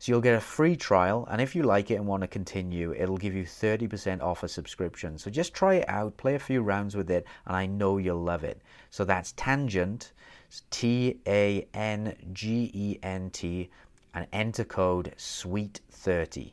So you'll get a free trial, and if you like it and want to continue, it'll give you 30% off a subscription. So just try it out, play a few rounds with it, and I know you'll love it. So that's Tangent, T A N G E N T, and enter code SWEET30.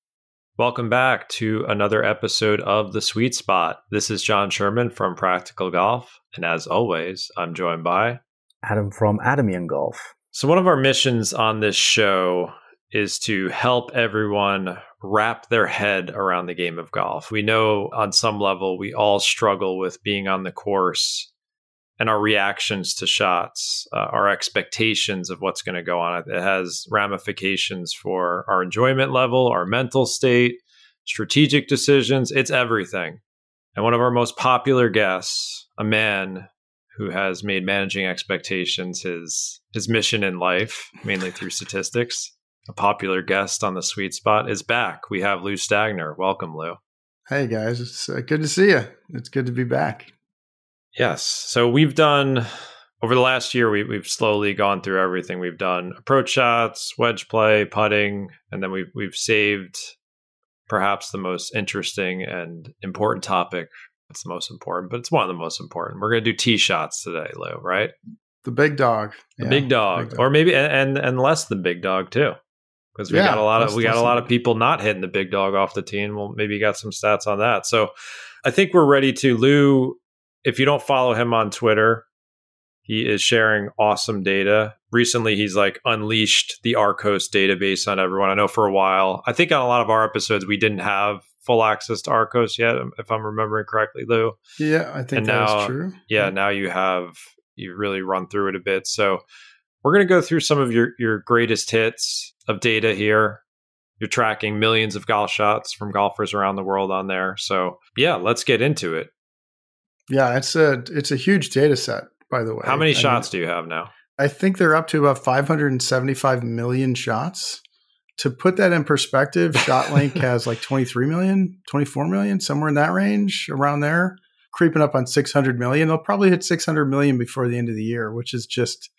Welcome back to another episode of The Sweet Spot. This is Jon Sherman from Practical Golf. And as always, I'm joined by Adam from Adam Young Golf. So, one of our missions on this show is to help everyone wrap their head around the game of golf. We know on some level we all struggle with being on the course and our reactions to shots, uh, our expectations of what's going to go on. It has ramifications for our enjoyment level, our mental state, strategic decisions. It's everything. And one of our most popular guests, a man who has made managing expectations his his mission in life, mainly through statistics. A popular guest on the sweet spot is back. We have Lou Stagner. Welcome, Lou. Hey guys, it's uh, good to see you. It's good to be back. Yes. So we've done over the last year, we, we've slowly gone through everything. We've done approach shots, wedge play, putting, and then we've we've saved perhaps the most interesting and important topic. It's the most important, but it's one of the most important. We're going to do tee shots today, Lou. Right? The big dog, the yeah, big, dog. big dog, or maybe and and less than big dog too, because we yeah, got a lot of we got a lot of people not hitting the big dog off the tee, and we'll maybe got some stats on that. So I think we're ready to. Lou if you don't follow him on Twitter, he is sharing awesome data. Recently, he's like unleashed the Arccos database on everyone. I know for a while, I think on a lot of our episodes, we didn't have full access to Arccos yet, um, if I'm remembering correctly, Lou. Yeah, I think and now, true. Yeah, yeah, now you have you've really run through it a bit. So we're going to go through some of your your greatest hits of data here. You're tracking millions of golf shots from golfers around the world on there. So yeah, let's get into it. Yeah, it's a it's a huge data set, by the way. How many I shots mean, do you have now? I think they're up to about 575 million shots. To put that in perspective, ShotLink has like 23 million, 24 million, somewhere in that range, around there, creeping up on 600 million. They'll probably hit 600 million before the end of the year, which is just,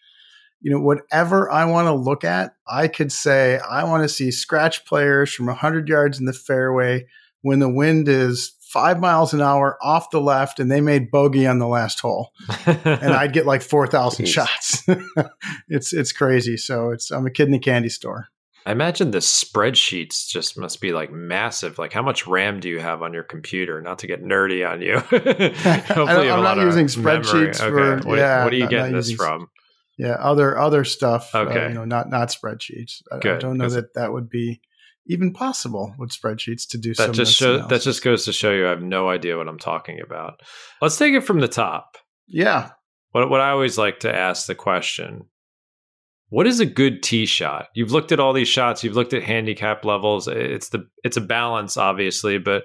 you know, whatever I want to look at, I could say I want to see scratch players from 100 yards in the fairway when the wind is five miles an hour off the left and they made bogey on the last hole. And i'd get like 4000 shots. It's it's crazy. So it's i'm a kid in a candy store. I imagine the spreadsheets just must be like massive. Like how much ram do you have on your computer? Not to get nerdy on you. Hopefully i'm not using spreadsheets okay. for what, yeah what are you not, getting not this from? Yeah other other stuff uh, okay. uh, you know not not spreadsheets. I, I don't know that that would be even possible with spreadsheets to do that just show, that just goes to show you I have no idea what I'm talking about. Let's take it from the top. Yeah. What what I always like to ask the question, what is a good tee shot? You've looked at all these shots, you've looked at handicap levels. It's the it's a balance, obviously, but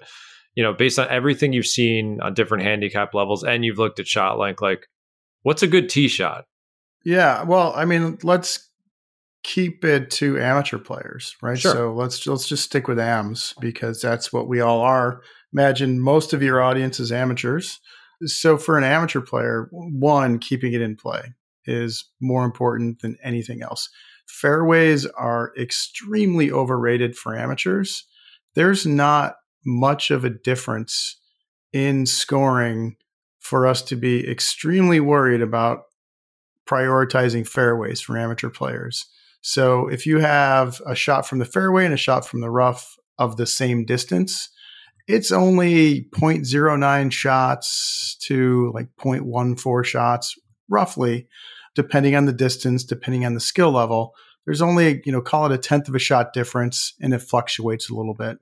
you know, based on everything you've seen on different handicap levels, and you've looked at shot length, like what's a good tee shot? Yeah, well, I mean, let's keep it to amateur players, right? Sure. So let's let's just stick with AMs because that's what we all are. Imagine most of your audience is amateurs. So for an amateur player, one, keeping it in play is more important than anything else. Fairways are extremely overrated for amateurs. There's not much of a difference in scoring for us to be extremely worried about prioritizing fairways for amateur players. So if you have a shot from the fairway and a shot from the rough of the same distance, it's only 0.09 shots to like 0.14 shots roughly depending on the distance, depending on the skill level. There's only, you know, call it a tenth of a shot difference, and it fluctuates a little bit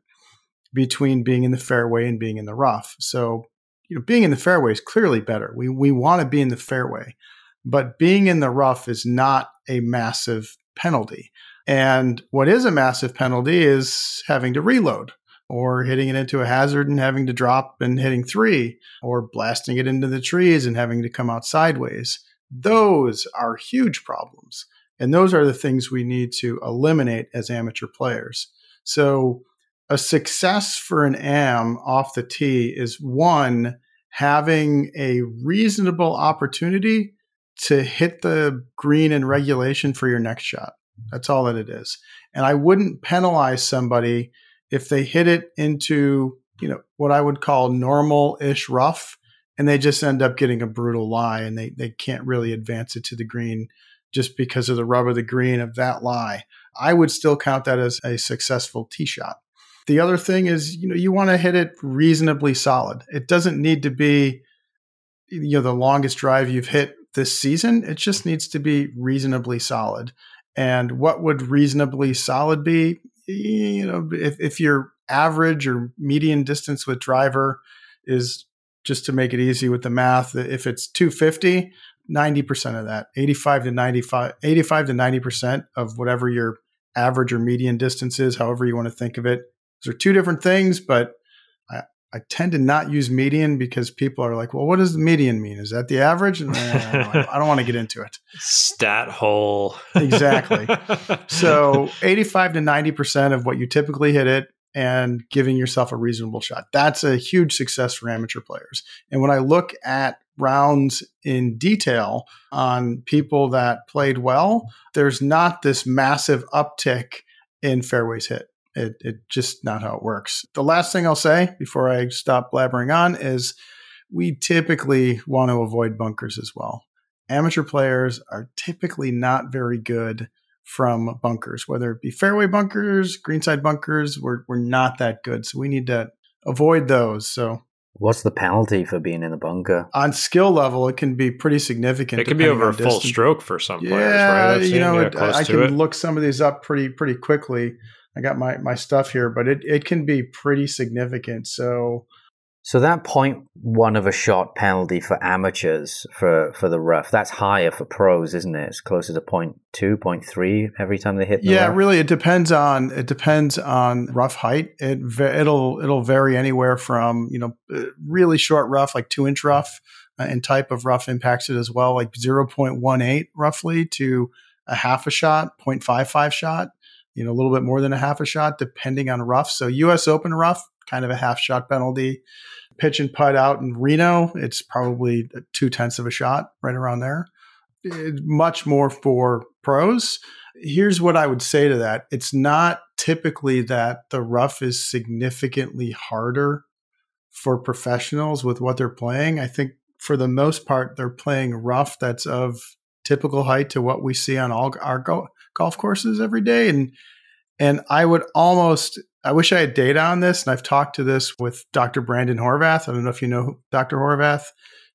between being in the fairway and being in the rough. So, you know, being in the fairway is clearly better. We we want to be in the fairway, but being in the rough is not a massive penalty. And what is a massive penalty is having to reload or hitting it into a hazard and having to drop and hitting three or blasting it into the trees and having to come out sideways. Those are huge problems. And those are the things we need to eliminate as amateur players. So, a success for an AM off the tee is one, having a reasonable opportunity to hit the green in regulation for your next shot. That's all that it is. And I wouldn't penalize somebody if they hit it into, you know, what I would call normal ish rough and they just end up getting a brutal lie and they, they can't really advance it to the green just because of the rub of the green of that lie. I would still count that as a successful tee shot. The other thing is, you know, you want to hit it reasonably solid. It doesn't need to be, you know, the longest drive you've hit this season. It just needs to be reasonably solid. And what would reasonably solid be? You know, if, if your average or median distance with driver is just to make it easy with the math, if it's 250, 90% of that, 85 to 95, 85 to 90% of whatever your average or median distance is, however you want to think of it. Those are two different things, but I, tend to not use median because people are like, well, what does the median mean? Is that the average? And I don't want to get into it. Stat hole. exactly. So 85 to 90% of what you typically hit it and giving yourself a reasonable shot. That's a huge success for amateur players. And when I look at rounds in detail on people that played well, there's not this massive uptick in fairways hit. It, it just not how it works. The last thing I'll say before I stop blabbering on is we typically want to avoid bunkers as well. Amateur players are typically not very good from bunkers, whether it be fairway bunkers, greenside bunkers. We're, we're not that good. So we need to avoid those. So What's the penalty for being in the bunker? On skill level, it can be pretty significant. It can be over a full stroke for some yeah, players, right? you know, it, I can it. look some of these up pretty pretty quickly. I got my my stuff here, but it, it can be pretty significant. So so that point one of a shot penalty for amateurs for, for the rough, that's higher for pros, isn't it? It's closer to point two, point three every time they hit. The yeah, rough. really, it depends on it depends on rough height. It it'll it'll vary anywhere from you know really short rough, like two inch rough, uh, and type of rough impacts it as well, like zero point one eight roughly to a half a shot, 0.55 shot. You know, a little bit more than a half a shot, depending on rough. So U.S. Open rough, kind of a half shot penalty pitch and putt out in Reno, it's probably two tenths of a shot, right around there. It, much more for pros. Here's what I would say to that it's not typically that the rough is significantly harder for professionals with what they're playing. I think for the most part, they're playing rough that's of typical height to what we see on all our go- golf courses every day. And and I would almost I wish I had data on this, and I've talked to this with Dr. Brandon Horvath. I don't know if you know Dr. Horvath.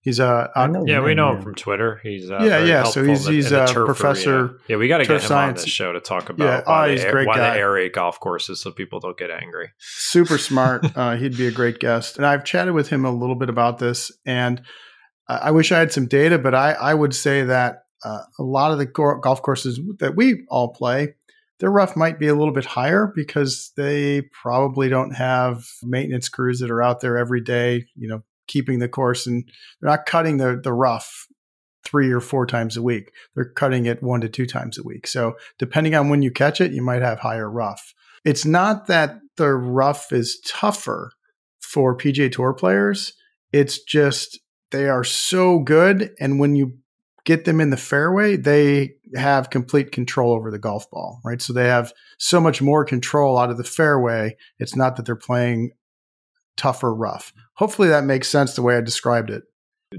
He's a uh, yeah, we know him from Twitter. He's uh, yeah, yeah. So he's the, he's a professor. Arena. Yeah, we got to get him science. on this show to talk about yeah. why, oh, he's they, great why guy. they aerate golf courses so people don't get angry. Super smart. uh, he'd be a great guest. And I've chatted with him a little bit about this, and I wish I had some data, but I I would say that uh, a lot of the go- golf courses that we all play, their rough might be a little bit higher because they probably don't have maintenance crews that are out there every day, you know, keeping the course and they're not cutting the, the rough three or four times a week. They're cutting it one to two times a week. So depending on when you catch it, you might have higher rough. It's not that the rough is tougher for PGA Tour players. It's just they are so good. And when you get them in the fairway, they have complete control over the golf ball, right? So they have so much more control out of the fairway. It's not that they're playing tougher rough. Hopefully that makes sense the way I described it.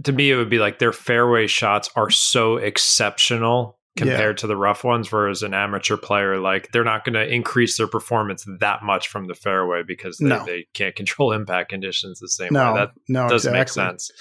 To me, it would be like their fairway shots are so exceptional compared yeah. to the rough ones. Whereas an amateur player, like they're not going to increase their performance that much from the fairway because they, no. they can't control impact conditions the same no, way. That no, doesn't exactly. make sense.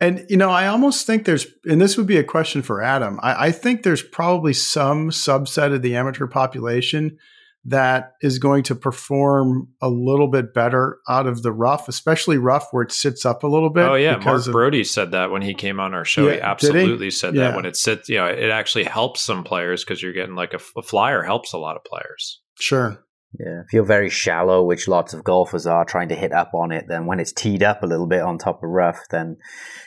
And you know, I almost think there's, and this would be a question for Adam. I, I think there's probably some subset of the amateur population that is going to perform a little bit better out of the rough, especially rough where it sits up a little bit. Oh yeah, Mark of, Broadie said that when he came on our show. Yeah, he absolutely he? said yeah. that when it sits, you know, it actually helps some players because you're getting like a, a, flyer helps a lot of players. Sure. Yeah, if you're very shallow, which lots of golfers are trying to hit up on it, then when it's teed up a little bit on top of rough, then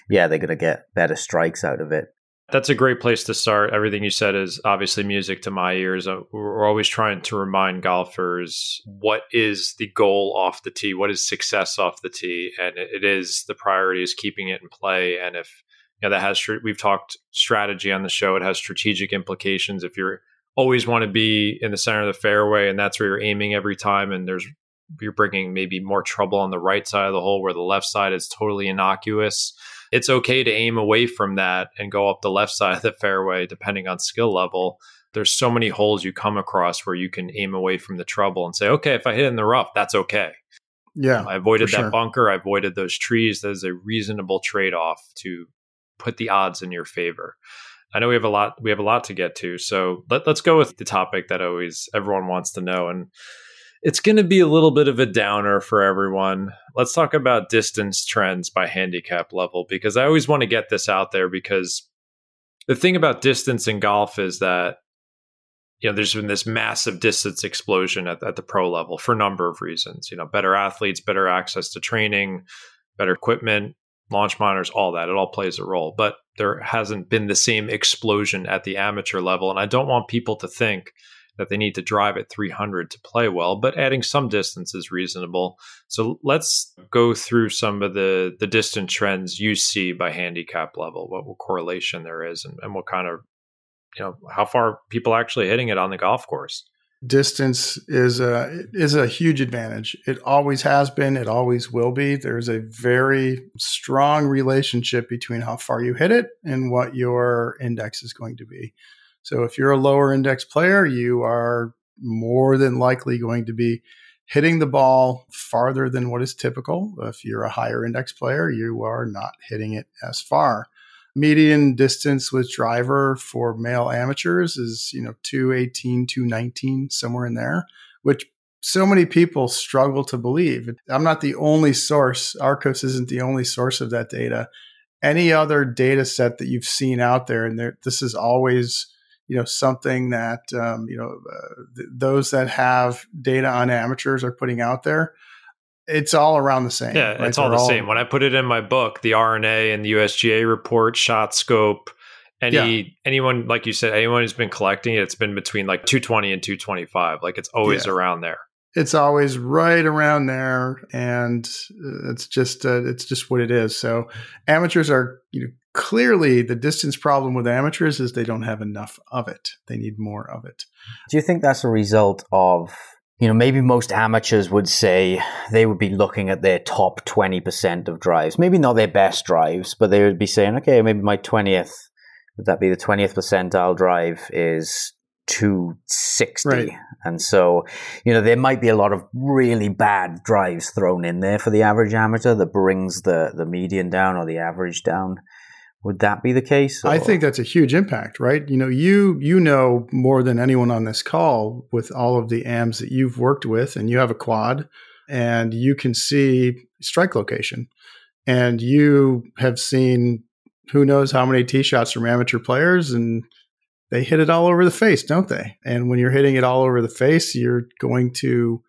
yeah, they're going to get better strikes out of it. That's a great place to start. Everything you said is obviously music to my ears. Uh, we're always trying to remind golfers what is the goal off the tee, what is success off the tee, and it is the priority is keeping it in play. And if you know that has we've talked strategy on the show, it has strategic implications. If you're always want to be in the center of the fairway and that's where you're aiming every time, and there's you're bringing maybe more trouble on the right side of the hole where the left side is totally innocuous it's okay to aim away from that and go up the left side of the fairway, depending on skill level. There's so many holes you come across where you can aim away from the trouble and say, okay, if I hit in the rough, that's okay. Yeah. I avoided that sure. bunker. I avoided those trees. That is a reasonable trade off to put the odds in your favor. I know we have a lot we have a lot to get to. So let, let's go with the topic that always everyone wants to know. And it's going to be a little bit of a downer for everyone. Let's talk about distance trends by handicap level because I always want to get this out there because the thing about distance in golf is that you know there's been this massive distance explosion at, at the pro level for a number of reasons. You know, better athletes, better access to training, better equipment, launch monitors, all that. It all plays a role, but there hasn't been the same explosion at the amateur level, and I don't want people to think that they need to drive at 300 to play well, but adding some distance is reasonable. So let's go through some of the the distance trends you see by handicap level, what, what correlation there is, and, and what kind of you know how far people actually hitting it on the golf course. Distance is a is a huge advantage. It always has been. It always will be. There's a very strong relationship between how far you hit it and what your index is going to be. So if you're a lower index player, you are more than likely going to be hitting the ball farther than what is typical. If you're a higher index player, you are not hitting it as far. Median distance with driver for male amateurs is, you know, 218, 219, somewhere in there, which so many people struggle to believe. I'm not the only source. Arccos isn't the only source of that data. Any other data set that you've seen out there, and there, this is always you know something that um, you know uh, th- those that have data on amateurs are putting out there it's all around the same yeah right? it's all They're the all, same when i put it in my book the R&A and the usga report shot scope any yeah. anyone like you said anyone who's been collecting it it's been between like 220 and 225 like it's always yeah. around there it's always right around there and uh, it's just uh, it's just what it is so amateurs are you know clearly the distance problem with amateurs is they don't have enough of it. They need more of it. Do you think that's a result of you know, maybe most amateurs would say they would be looking at their top 20% of drives. Maybe not their best drives, but they would be saying, okay, maybe my 20th, would that be the 20th percentile drive is 260. Right. And so, you know, there might be a lot of really bad drives thrown in there for the average amateur that brings the, the median down or the average down. Would that be the case? Or? I think that's a huge impact, right? You know, you you know more than anyone on this call with all of the AMs that you've worked with, and you have a quad, and you can see strike location, and you have seen who knows how many tee shots from amateur players, and they hit it all over the face, don't they? And when you're hitting it all over the face, you're going to,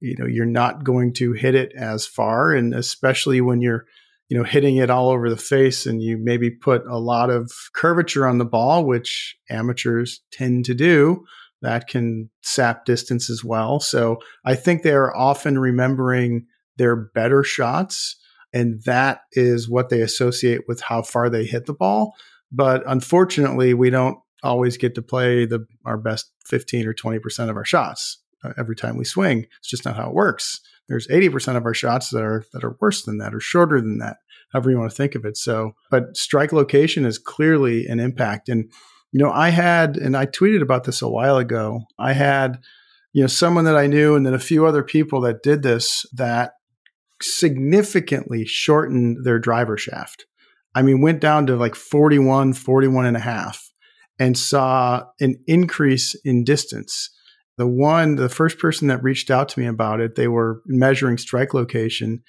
you know, you're not going to hit it as far. And especially when you're, you know, hitting it all over the face and you maybe put a lot of curvature on the ball, which amateurs tend to do, that can sap distance as well. So I think they're often remembering their better shots. And that is what they associate with how far they hit the ball. But unfortunately, we don't always get to play the our best 15 or 20% of our shots uh, every time we swing. It's just not how it works. There's 80% of our shots that are that are worse than that or shorter than that, however you want to think of it. So, but strike location is clearly an impact. And you know, I had and I tweeted about this a while ago. I had you know someone that I knew and then a few other people that did this that significantly shortened their driver shaft. I mean, went down to like 41, 41 and a half and saw an increase in distance. The one, the first person that reached out to me about it, they were measuring strike location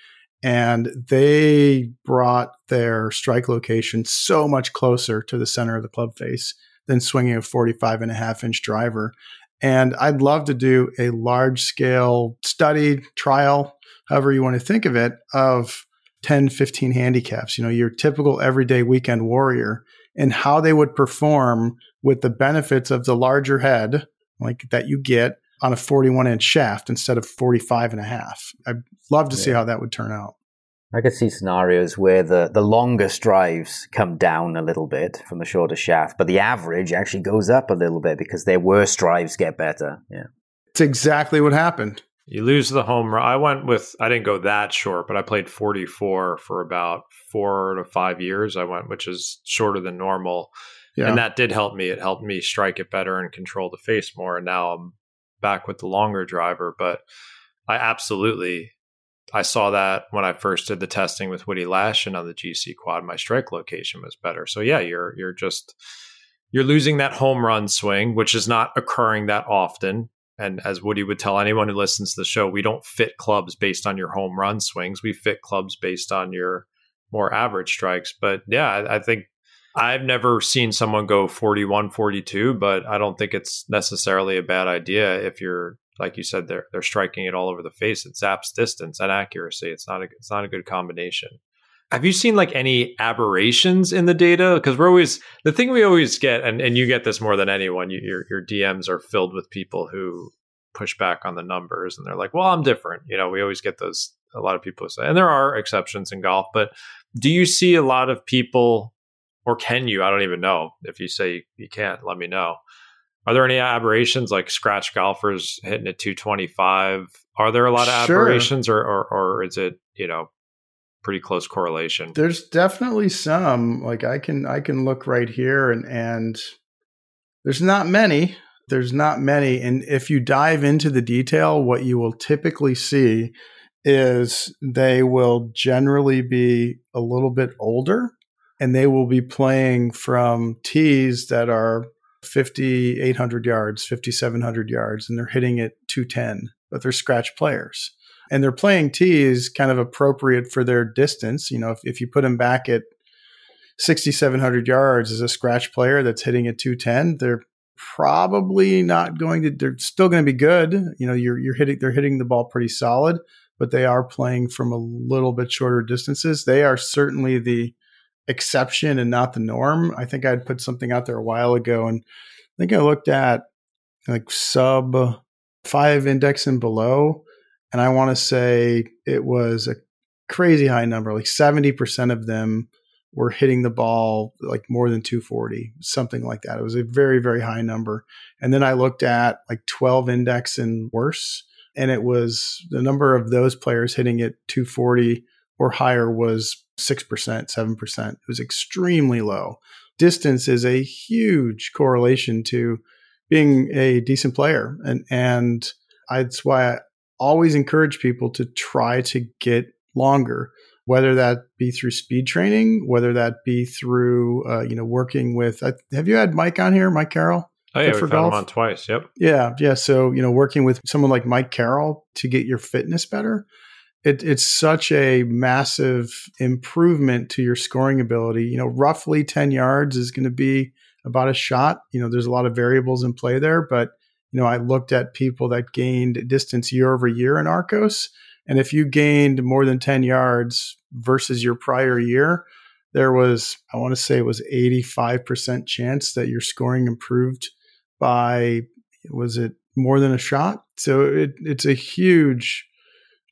and they brought their strike location so much closer to the center of the club face than swinging a 45 and a half inch driver. And I'd love to do a large scale study, trial, however you want to think of it, of 10, 15 handicaps, you know, your typical everyday weekend warrior and how they would perform with the benefits of the larger head, like that you get on a 41 inch shaft instead of 45 and a half. I'd love to yeah. see how that would turn out. I could see scenarios where the, the longest drives come down a little bit from the shorter shaft, but the average actually goes up a little bit because their worst drives get better. Yeah. It's exactly what happened. You lose the home run. I went with, I didn't go that short, but I played 44 for about four to five years. I went, which is shorter than normal. Yeah. And that did help me. It helped me strike it better and control the face more. And now I'm back with the longer driver. But I absolutely, I saw that when I first did the testing with Woody Lashen on the GCQuad. My strike location was better. So yeah, you're you're just you're losing that home run swing, which is not occurring that often. And as Woody would tell anyone who listens to the show, we don't fit clubs based on your home run swings. We fit clubs based on your more average strikes. But yeah, I, think I've never seen someone go 41, 42, but I don't think it's necessarily a bad idea if you're like you said, they're they're striking it all over the face. It zaps distance and accuracy. It's not a it's not a good combination. Have you seen like any aberrations in the data? Because we're always the thing we always get, and, and you get this more than anyone. You, your your DMs are filled with people who push back on the numbers, and they're like, "Well, I'm different." You know, we always get those. A lot of people say, and there are exceptions in golf, but do you see a lot of people, or can you? I don't even know. If you say you can't, let me know. Are there any aberrations like scratch golfers hitting at 225? Are there a lot of sure. aberrations, or, or or is it you know pretty close correlation. There's definitely some. Like I can I can look right here and and there's not many. There's not many. And if you dive into the detail, what you will typically see is they will generally be a little bit older and they will be playing from tees that are 5,800 yards, 5,700 yards, and they're hitting it 210, but they're scratch players and they're playing tees kind of appropriate for their distance. You know, if, if you put them back at 6,700 yards as a scratch player that's hitting at 210, they're probably not going to, they're still going to be good. You know, you're, you're hitting, they're hitting the ball pretty solid, but they are playing from a little bit shorter distances. They are certainly the exception and not the norm. I think I'd put something out there a while ago and I think I looked at like sub five index and below and I want to say it was a crazy high number, like 70% of them were hitting the ball like more than 240, something like that. It was a very, very high number. And then I looked at like 12 index and worse, and it was the number of those players hitting it 240 or higher was 6%, 7%. It was extremely low. Distance is a huge correlation to being a decent player. And, and that's why always encourage people to try to get longer, whether that be through speed training, whether that be through uh, you know working with. Uh, have you had Mike on here, Mike Carroll? Oh yeah, we've had him on twice. Yep. Yeah, yeah. So you know, working with someone like Mike Carroll to get your fitness better, it, it's such a massive improvement to your scoring ability. You know, roughly ten yards is going to be about a shot. You know, there's a lot of variables in play there, but know, I looked at people that gained distance year over year in Arccos. and if you gained more than 10 yards versus your prior year, there was I want to say it was 85% chance that your scoring improved by was it more than a shot? So it, it's a huge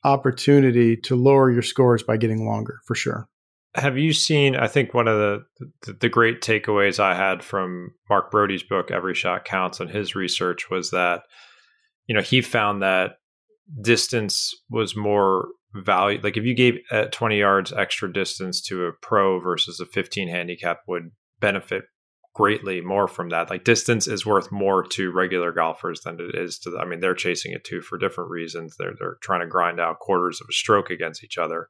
opportunity to lower your scores by getting longer for sure have you seen i think one of the, the, great takeaways i had from mark Broadie's book every shot counts and his research was that you know he found that distance was more value like if you gave at 20 yards extra distance to a pro versus a 15 handicap would benefit greatly more from that. Like distance is worth more to regular golfers than it is to the, i mean they're chasing it too for different reasons. They're they're trying to grind out quarters of a stroke against each other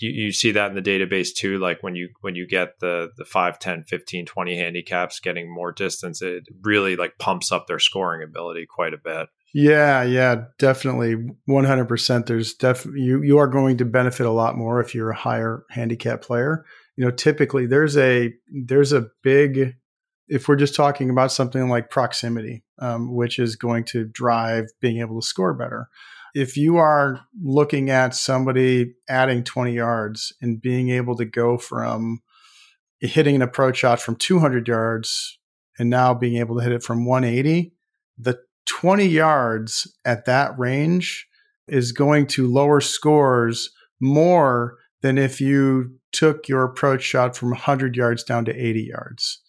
you, you see that in the database too like when you when you get the the 5 10 15 20 handicaps getting more distance it really like pumps up their scoring ability quite a bit. Yeah yeah definitely. 100% there's def you you are going to benefit a lot more if you're a higher handicap player. You know typically there's a there's a big if we're just talking about something like proximity um, which is going to drive being able to score better if you are looking at somebody adding 20 yards and being able to go from hitting an approach shot from 200 yards and now being able to hit it from 180, the 20 yards at that range is going to lower scores more than if you took your approach shot from 100 yards down to 80 yards.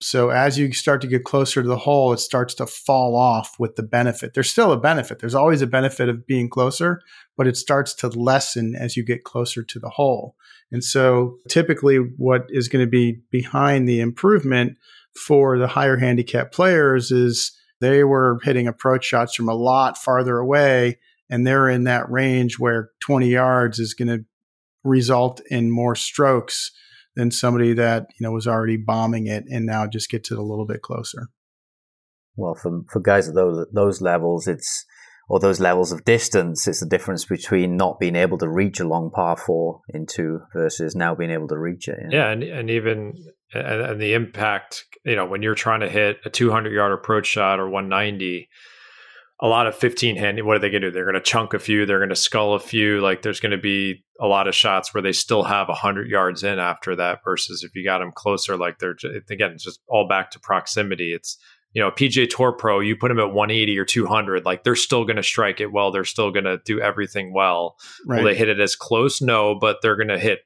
So as you start to get closer to the hole, it starts to fall off with the benefit. There's still a benefit. There's always a benefit of being closer, but it starts to lessen as you get closer to the hole. And so typically what is going to be behind the improvement for the higher handicap players is they were hitting approach shots from a lot farther away and they're in that range where 20 yards is going to result in more strokes than somebody that you know was already bombing it and now just gets it a little bit closer. Well, for for guys at those those levels, it's or those levels of distance, it's the difference between not being able to reach a long par four into versus now being able to reach it. You know? Yeah, and and even and, and the impact, you know, when you're trying to hit a 200 yard approach shot or 190 a lot of 15 hand what are they going to do? They're going to chunk a few they're going to skull a few like there's going to be a lot of shots where they still have 100 yards in after that versus if you got them closer like they're again it's just all back to proximity. It's you know PGA Tour pro you put them at 180 or 200 like they're still going to strike it well they're still going to do everything well. Right. will they hit it as close? No but they're going to hit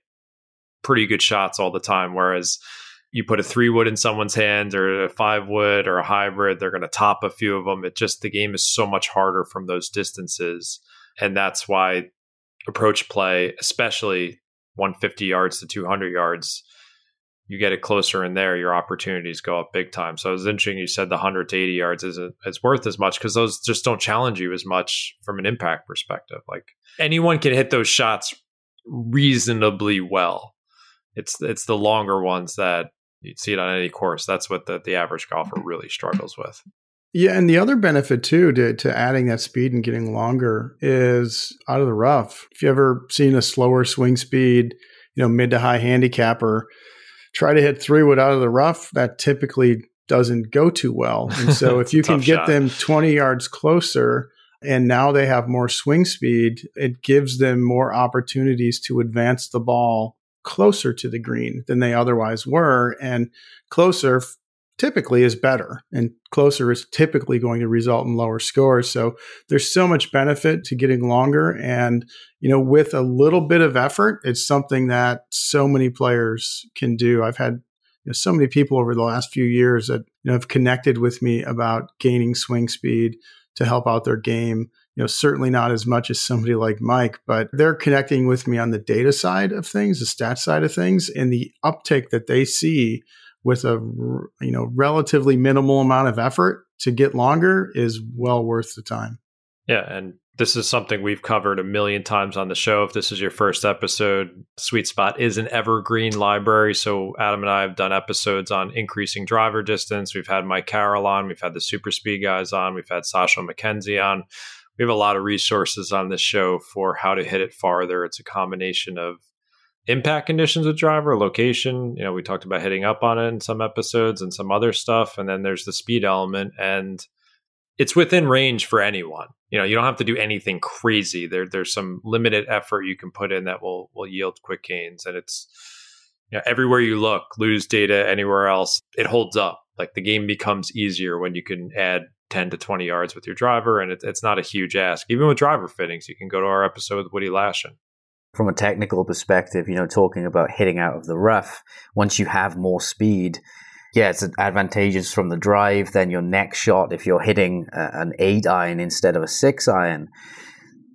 pretty good shots all the time whereas you put a three wood in someone's hand or a five wood or a hybrid, they're going to top a few of them. It just, the game is so much harder from those distances. And that's why approach play, especially 150 yards to 200 yards, you get it closer in there, your opportunities go up big time. So it was interesting you said the 100 to 80 yards isn't it's worth as much because those just don't challenge you as much from an impact perspective. Like anyone can hit those shots reasonably well. It's it's the longer ones that You'd see it on any course. That's what the, the average golfer really struggles with. Yeah, and the other benefit too to, to adding that speed and getting longer is out of the rough. If you ever seen a slower swing speed, you know, mid to high handicapper, try to hit three wood out of the rough, that typically doesn't go too well. And so if you can get shot. them 20 yards closer and now they have more swing speed, it gives them more opportunities to advance the ball closer to the green than they otherwise were. And closer typically is better, and closer is typically going to result in lower scores. So there's so much benefit to getting longer. And, you know, with a little bit of effort, it's something that so many players can do. I've had you know, so many people over the last few years that you know, have connected with me about gaining swing speed to help out their game know, certainly not as much as somebody like Mike, but they're connecting with me on the data side of things, the stats side of things, and the uptake that they see with a you know relatively minimal amount of effort to get longer is well worth the time. Yeah, and this is something we've covered a million times on the show. If this is your first episode, Sweet Spot is an evergreen library. So Adam and I have done episodes on increasing driver distance. We've had Mike Carroll on, we've had the super speed guys on, we've had Sasho MacKenzie on we have a lot of resources on this show for how to hit it farther. It's a combination of impact conditions with driver, location. You know, we talked about hitting up on it in some episodes and some other stuff. And then there's the speed element. And it's within range for anyone. You know, you don't have to do anything crazy. There, there's some limited effort you can put in that will will yield quick gains. And it's you know, everywhere you look, lose data anywhere else, it holds up. Like the game becomes easier when you can add 10 to 20 yards with your driver, and it, it's not a huge ask. Even with driver fittings, you can go to our episode with Woody Lashen. From a technical perspective, you know, talking about hitting out of the rough, once you have more speed, yeah, it's advantageous from the drive. Then your next shot, if you're hitting an eight iron instead of a six iron,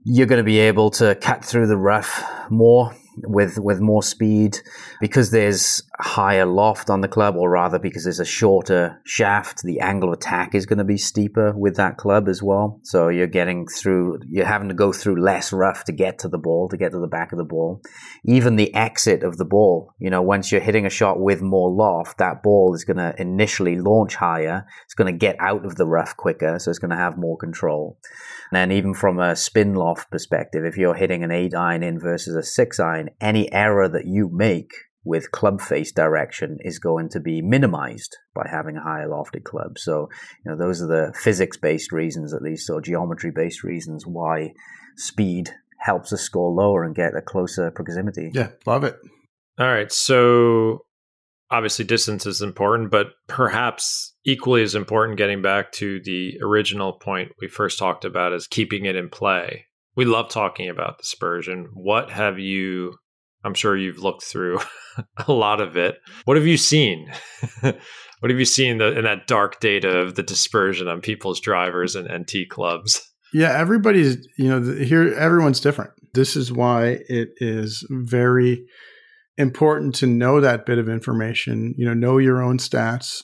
you're going to be able to cut through the rough more with with more speed because there's higher loft on the club, or rather because there's a shorter shaft. The angle of attack is going to be steeper with that club as well. So you're getting through. You're having to go through less rough to get to the ball, to get to the back of the ball. Even the exit of the ball. You know, once you're hitting a shot with more loft, that ball is going to initially launch higher. It's going to get out of the rough quicker, so it's going to have more control. And even from a spin loft perspective, if you're hitting an eight iron in versus a six iron, any error that you make with club face direction is going to be minimized by having a higher lofted club. So, you know, those are the physics based reasons, at least, or geometry based reasons why speed helps us score lower and get a closer proximity. Yeah, love it. All right. So, obviously, distance is important, but perhaps equally as important, getting back to the original point we first talked about, is keeping it in play. We love talking about dispersion. What have you I'm sure you've looked through a lot of it. What have you seen? what have you seen in that dark data of the dispersion on people's drivers and, and T clubs? Yeah, everybody's, you know, here, everyone's different. This is why it is very important to know that bit of information, you know, know your own stats,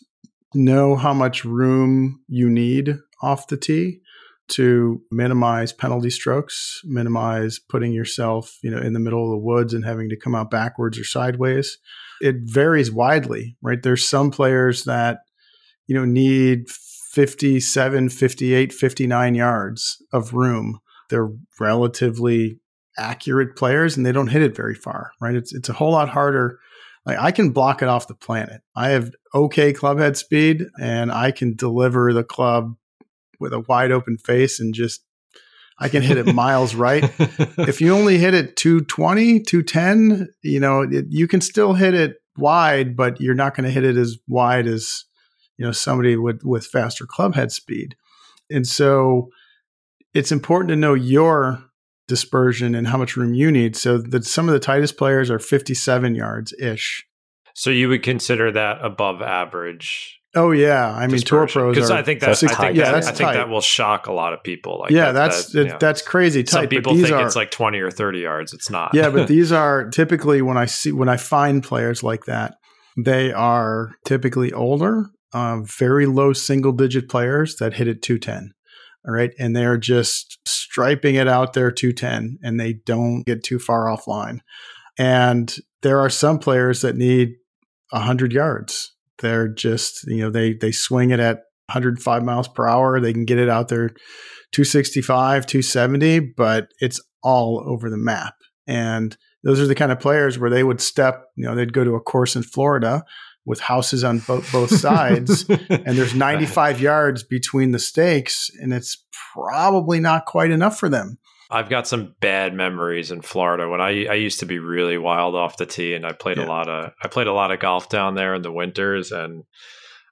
know how much room you need off the tee to minimize penalty strokes, minimize putting yourself, you know, in the middle of the woods and having to come out backwards or sideways. It varies widely, right? There's some players that, you know, need 57, 58, 59 yards of room. They're relatively accurate players and they don't hit it very far, right? It's it's a whole lot harder. Like I can block it off the planet. I have okay club head speed and I can deliver the club with a wide open face and just I can hit it miles right. if you only hit it 220, 210, you know, it, you can still hit it wide, but you're not going to hit it as wide as, you know, somebody with, with faster club head speed. And so it's important to know your dispersion and how much room you need. So that some of the tightest players are 57 yards ish. So you would consider that above average Oh yeah, I mean tour pros because I think that I think yeah, that, I think that will shock a lot of people. Like yeah, that, that's that, you know, that's crazy. Tight, some people think are, it's like twenty or thirty yards. It's not. yeah, but these are typically when I see when I find players like that, they are typically older, uh, very low single digit players that hit it two ten. All right, and they're just striping it out there two ten, and they don't get too far offline. And there are some players that need hundred yards they're just, you know, they they swing it at 105 miles per hour. They can get it out there 265, 270, but it's all over the map. And those are the kind of players where they would step, you know, they'd go to a course in Florida with houses on both, both sides and there's 95 yards between the stakes and it's probably not quite enough for them. I've got some bad memories in Florida when I I used to be really wild off the tee and I played yeah. a lot of I played a lot of golf down there in the winters and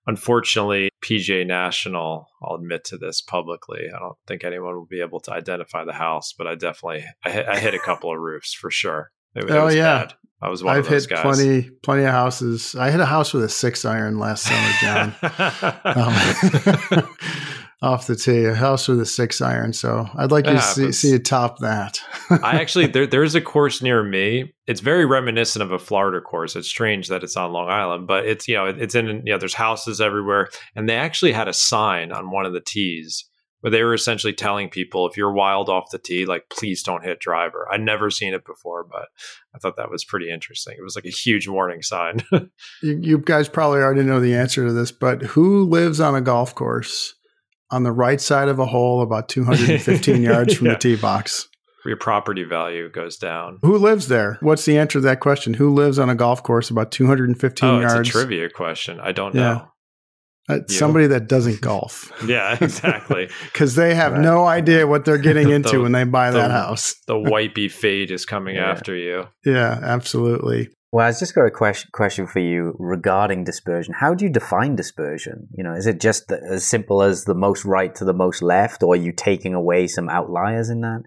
unfortunately PGA National I'll admit to this publicly I don't think anyone will be able to identify the house but I definitely I hit, I hit a couple of roofs for sure it, oh it yeah bad. I was one I've hit guys. plenty plenty of houses I hit a house with a six iron last summer Jon um, off the tee, a house with a six iron. So I'd like to see, see you top that. I actually there, there's a course near me. It's very reminiscent of a Florida course. It's strange that it's on Long Island, but it's you know it's in you know there's houses everywhere, and they actually had a sign on one of the tees where they were essentially telling people if you're wild off the tee, like please don't hit driver. I'd never seen it before, but I thought that was pretty interesting. It was like a huge warning sign. you, you guys probably already know the answer to this, but who lives on a golf course? On the right side of a hole about 215 yards from yeah. the tee box. your property value goes down. Who lives there? What's the answer to that question? Who lives on a golf course about 215 oh, yards? It's a trivia question. I don't Yeah. know. Uh, somebody that doesn't golf Yeah, exactly. because they have Right. no idea what they're getting into The- when they buy that house. the wipey fade is coming Yeah. after you. Yeah, absolutely. Well, I've just got a question question for you regarding dispersion. How do you define dispersion? You know, is it just as simple as the most right to the most left, or are you taking away some outliers in that?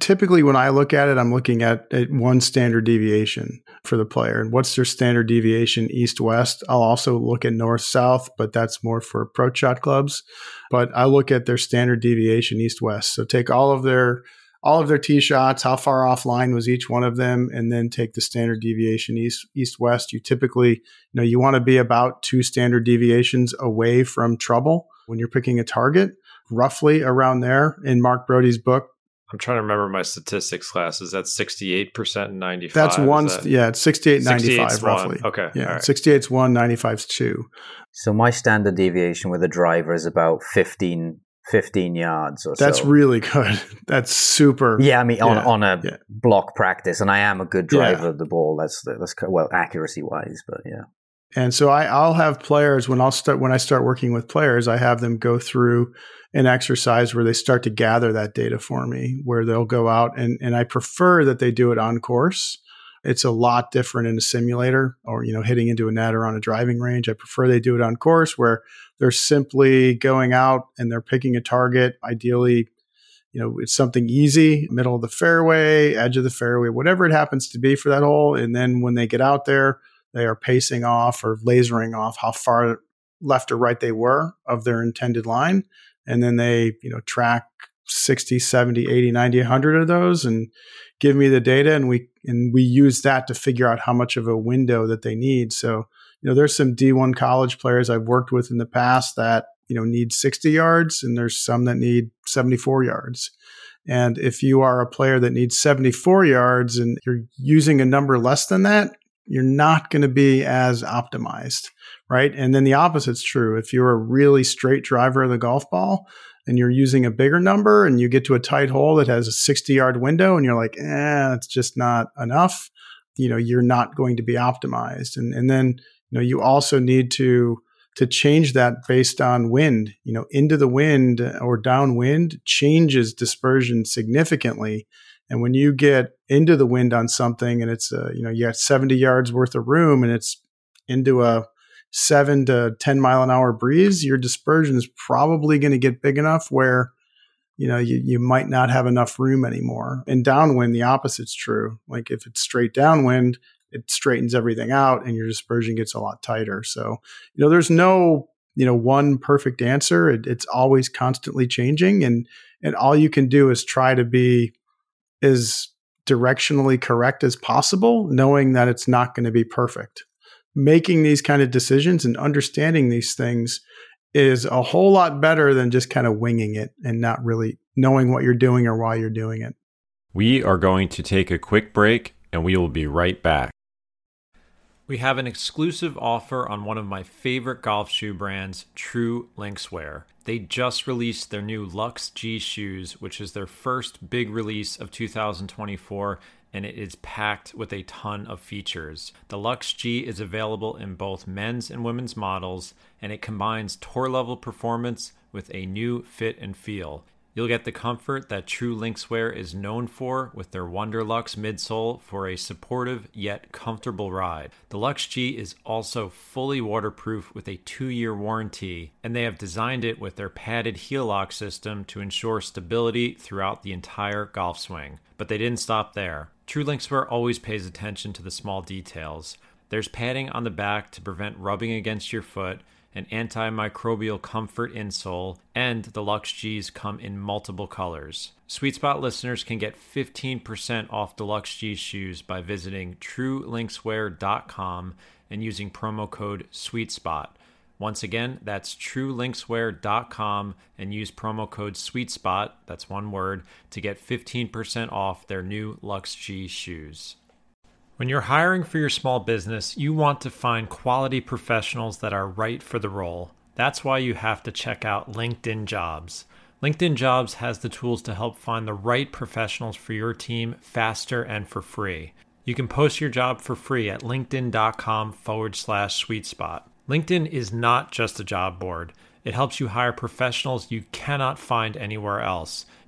Typically, when I look at it, I'm looking at, at one standard deviation for the player. And what's their standard deviation east west? I'll also look at north south, but that's more for approach shot clubs. But I look at their standard deviation east west. So take all of their all of their tee shots, how far offline was each one of them, and then take the standard deviation east east west. You typically, you know, you want to be about two standard deviations away from trouble when you're picking a target, roughly around there. In Mark Broadie's book, I'm trying to remember my statistics classes. That's 68% and 95. That's one. that- yeah, it's 68, 68 95 's one. roughly. Okay. Yeah, all right. 68's one, 95's two. So my standard deviation with a driver is about 15, 15 yards or That's so. really good. That's super. yeah, I mean on Yeah, on a yeah. block practice, and I am a good Yeah. driver of the ball. That's that's well accuracy wise, but yeah. And so I, I'll have players when I'll start when I start working with players, I have them go through an exercise where they start to gather that data for me, where they'll go out and and I prefer that they do it on course. It's a lot different in a simulator or you know hitting into a net or on a driving range. I prefer they do it on course where they're simply going out and they're picking a target, ideally you know, it's something easy, middle of the fairway, edge of the fairway, whatever it happens to be for that hole. And then when they get out there, they are pacing off or lasering off how far left or right they were of their intended line. And then they, you know, track 60, 70, 80, 90, 100 of those and give me the data. And we, and we use that to figure out how much of a window that they need. So, you know, there's some D1 college players I've worked with in the past that, you know, need 60 yards and there's some that need 74 yards. And if you are a player that needs 74 yards and you're using a number less than that, you're not going to be as optimized, right? And then the opposite's true. If you're a really straight driver of the golf ball and you're using a bigger number and you get to a tight hole that has a 60 yard window and you're like, eh, it's just not enough, you know, you're not going to be optimized. And, and then, know, you also need to, to change that based on wind, you know, into the wind or downwind changes dispersion significantly. And when you get into the wind on something and it's, uh, you know, you got 70 yards worth of room and it's into a seven to 10 mile an hour breeze, your dispersion is probably going to get big enough where, you know, you, you might not have enough room anymore. And downwind, the opposite's true. Like if it's straight downwind, it straightens everything out and your dispersion gets a lot tighter. So, you know, there's no, you know, one perfect answer. It, it's always constantly changing. And, and all you can do is try to be as directionally correct as possible, knowing that it's not going to be perfect. Making these kind of decisions and understanding these things is a whole lot better than just kind of winging it and not really knowing what you're doing or why you're doing it. We are going to take a quick break and we will be right back. We have an exclusive offer on one of my favorite golf shoe brands, True Linkswear. They just released their new Lux G shoes, which is their first big release of 2024, and it is packed with a ton of features. The Lux G is available in both men's and women's models, and it combines tour level performance with a new fit and feel. You'll get the comfort that True Linkswear is known for with their Wonderlux midsole for a supportive yet comfortable ride. The Lux G is also fully waterproof with a two year warranty, and they have designed it with their padded heel lock system to ensure stability throughout the entire golf swing. But they didn't stop there. True Linkswear always pays attention to the small details. There's padding on the back to prevent rubbing against your foot an antimicrobial comfort insole, and the Lux G's come in multiple colors. Sweet Spot listeners can get 15% off the Lux G shoes by visiting truelinkswear.com and using promo code SweetSpot. Once again, that's truelinkswear.com and use promo code SweetSpot, that's one word, to get 15% off their new Lux G shoes. When you're hiring for your small business, you want to find quality professionals that are right for the role. That's why you have to check out LinkedIn Jobs. LinkedIn Jobs has the tools to help find the right professionals for your team faster and for free. You can post your job for free at linkedin.com forward slash sweet spot. LinkedIn is not just a job board. It helps you hire professionals you cannot find anywhere else,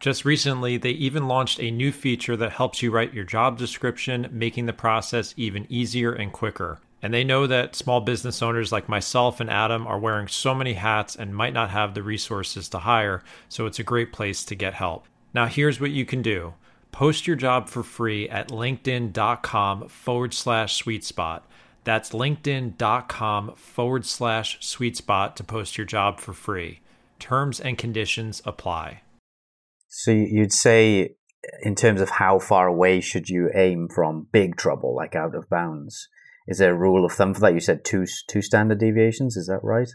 Just recently, they even launched a new feature that helps you write your job description, making the process even easier and quicker. And they know that small business owners like myself and Adam are wearing so many hats and might not have the resources to hire, so it's a great place to get help. Now, here's what you can do post your job for free at linkedin.com forward slash sweet spot. That's linkedin.com forward slash sweet spot to post your job for free. Terms and conditions apply. So you'd say, in terms of how far away should you aim from big trouble, like out of bounds? Is there a rule of thumb for that? You said two two standard deviations. Is that right?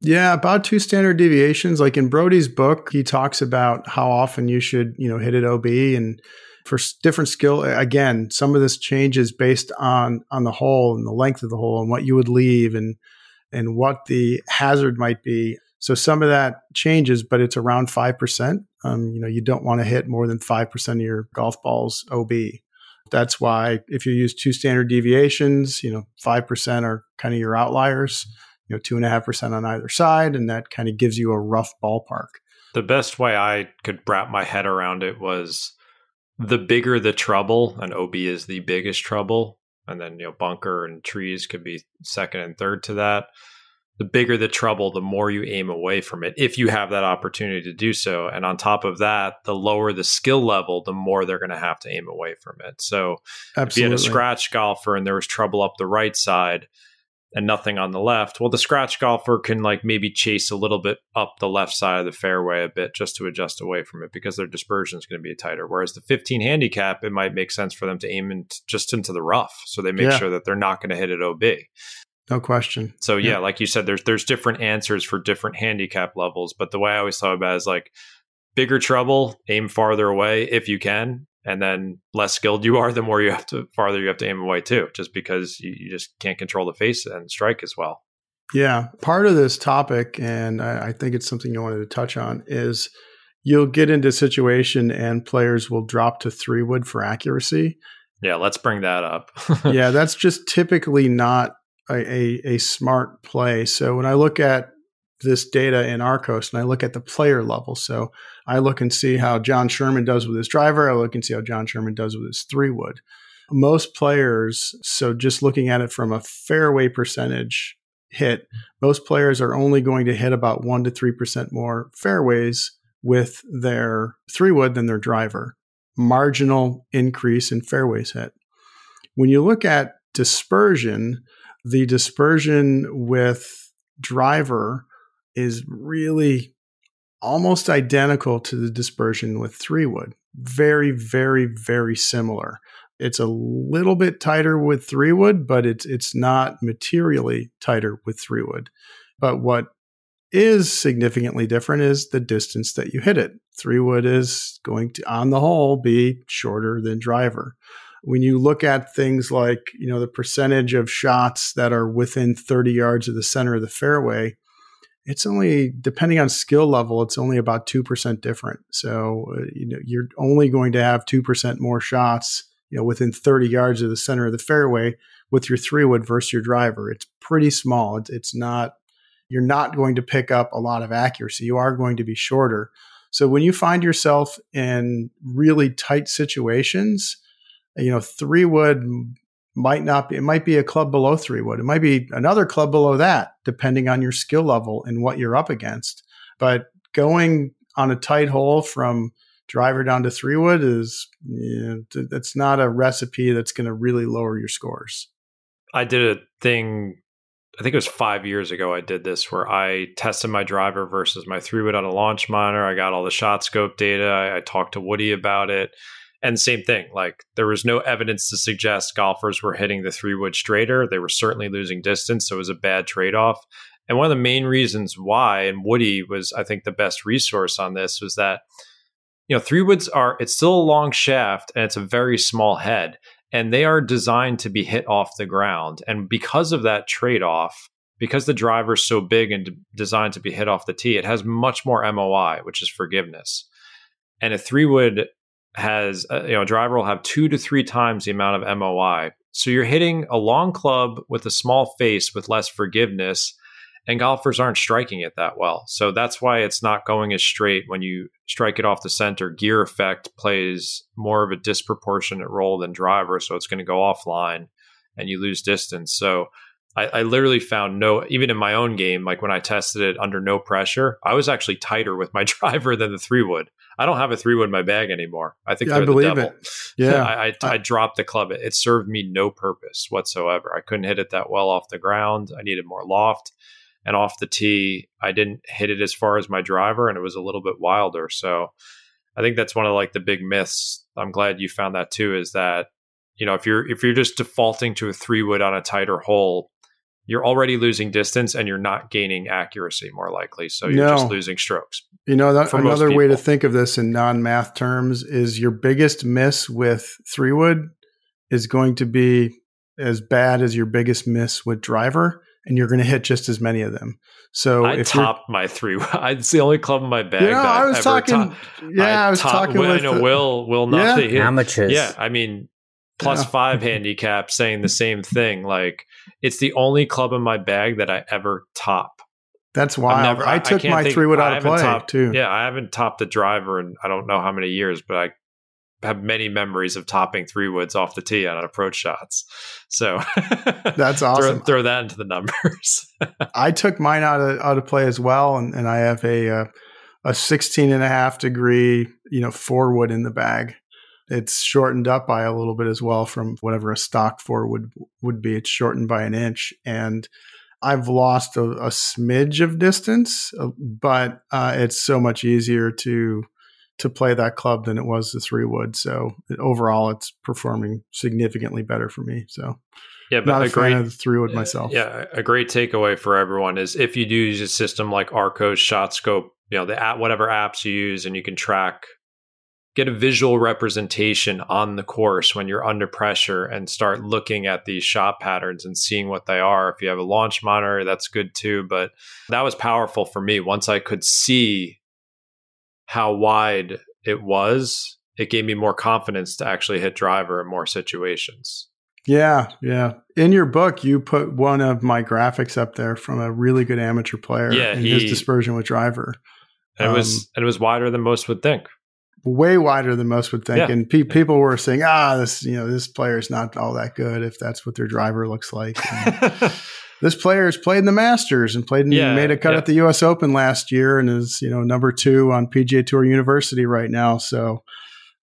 Yeah, about two standard deviations. Like in Broadie's book, he talks about how often you should, you know, hit it OB and for different skill again, some of this changes based on on the hole and the length of the hole and what you would leave and and what the hazard might be. So some of that changes, but it's around five percent. Um, you know, you don't want to hit more than five percent of your golf balls OB. That's why if you use two standard deviations, you know, five percent are kind of your outliers you know, two and a half percent on either side, and that kind of gives you a rough ballpark. The best way I could wrap my head around it was the bigger the trouble, and OB is the biggest trouble, and then you know bunker and trees could be second and third to that. The bigger the trouble, the more you aim away from it if you have that opportunity to do so. And on top of that, the lower the skill level, the more they're going to have to aim away from it. So Absolutely. if you had a scratch golfer and there was trouble up the right side, and nothing on the left. Well, the scratch golfer can like maybe chase a little bit up the left side of the fairway a bit just to adjust away from it because their dispersion is going to be tighter. Whereas the 15 handicap, it might make sense for them to aim in just into the rough, so they make yeah. sure that they're not going to hit it OB. No question. So yeah, yeah, like you said, there's there's different answers for different handicap levels. But the way I always thought about it is like bigger trouble, aim farther away if you can, and then less skilled you are, the more you have to farther you have to aim away too, just because you, you just can't control the face and strike as well. Yeah, part of this topic, and I, I think it's something you wanted to touch on, is you'll get into situation and players will drop to three wood for accuracy. Yeah, let's bring that up. yeah, that's just typically not a, a, a, smart play. So when I look at this data in Arccos and I look at the player level. So I look and see how Jon Sherman does with his driver. I look and see how Jon Sherman does with his three wood. Most players, so just looking at it from a fairway percentage hit, most players are only going to hit about 1% to 3% more fairways with their three wood than their driver. Marginal increase in fairways hit. When you look at dispersion, the dispersion with driver is really almost identical to the dispersion with three wood. Very, very, very similar. It's a little bit tighter with three wood, but it's it's not materially tighter with three wood. But what is significantly different is the distance that you hit it. Three wood is going to, on the whole, be shorter than driver. When you look at things like, you know, the percentage of shots that are within 30 yards of the center of the fairway, it's only depending on skill level it's only about 2% different. So uh, you know you're only going to have 2% more shots you know within 30 yards of the center of the fairway with your three wood versus your driver. It's pretty small. It's, it's not you're not going to pick up a lot of accuracy. You are going to be shorter. So when you find yourself in really tight situations you know three wood might not be, it might be a club below three wood. It might be another club below that, depending on your skill level and what you're up against. But going on a tight hole from driver down to three wood is, you know, not a recipe that's going to really lower your scores. I did a thing, I think it was five years ago. I did this where I tested my driver versus my three wood on a launch monitor. I got all the shot scope data. I, I talked to Woody about it And same thing, like there was no evidence to suggest golfers were hitting the three wood straighter. They were certainly losing distance. So it was a bad trade off. And one of the main reasons why, and Woody was, I think, the best resource on this, was that, you know, three woods are, it's still a long shaft and it's a very small head. And they are designed to be hit off the ground. And because of that trade off, because the driver is so big and designed to be hit off the tee, it has much more MOI, which is forgiveness. And a three wood has, uh, you know, a driver will have two to three times the amount of MOI. So you're hitting a long club with a small face with less forgiveness, and golfers aren't striking it that well. So that's why it's not going as straight when you strike it off the center. Gear effect plays more of a disproportionate role than driver, so it's going to go offline and you lose distance. So I, I, literally found no, even in my own game, like when I tested it under no pressure, I was actually tighter with my driver than the three wood. I don't have a three wood in my bag anymore. I think yeah, I believe it. Yeah, I, I, I, dropped the club. It, it served me no purpose whatsoever. I couldn't hit it that well off the ground. I needed more loft, and off the tee, I didn't hit it as far as my driver, and it was a little bit wilder. So, I think that's one of like the big myths. I'm glad you found that too. Is that you know if you're if you're just defaulting to a three wood on a tighter hole you're already losing distance and you're not gaining accuracy more likely. So you're no. just losing strokes. You know, that, another way to think of this in non math terms is your biggest miss with three wood is going to be as bad as your biggest miss with driver, and you're going to hit just as many of them. So I if topped my three. It's the only club in my bag. You know, I was talking. yeah, I, I was top, talking. Well, with I know Will. Will not yeah. amateurs. Yeah, I mean, plus yeah. five handicap saying the same thing. Like it's the only club in my bag that I ever top. That's wild. Never, I, I took my think, three wood out of play topped, too. Yeah, I haven't topped the driver in I don't know how many years, but I have many memories of topping three woods off the tee on approach shots. So that's awesome. throw, throw, that into the numbers. I took mine out of out of play as well, and, and I have a uh, a 16 and a half degree, you know, four wood in the bag. It's shortened up by a little bit as well from whatever a stock four would would be. It's shortened by an inch, and I've lost a, a smidge of distance, uh, but uh, it's so much easier to to play that club than it was the three wood. So overall, it's performing significantly better for me. So yeah, but not a, a great, fan of three wood myself. Yeah, a great takeaway for everyone is if you do use a system like Arccos, ShotScope, you know the app, whatever apps you use, and you can track get a visual representation on the course when you're under pressure and start looking at these shot patterns and seeing what they are. If you have a launch monitor, that's good too. But that was powerful for me. Once I could see how wide it was, it gave me more confidence to actually hit driver in more situations. Yeah, yeah. In your book, you put one of my graphics up there from a really good amateur player yeah, in he, his dispersion with driver. And it was um, and it was wider than most would think way wider than most would think. Yeah. And pe- people were saying, ah, this, you know, this player is not all that good if that's what their driver looks like. this player has played in the Masters and played and yeah, made a cut yeah. at the U.S. Open last year and is, you know, number two on PGA Tour University right now. So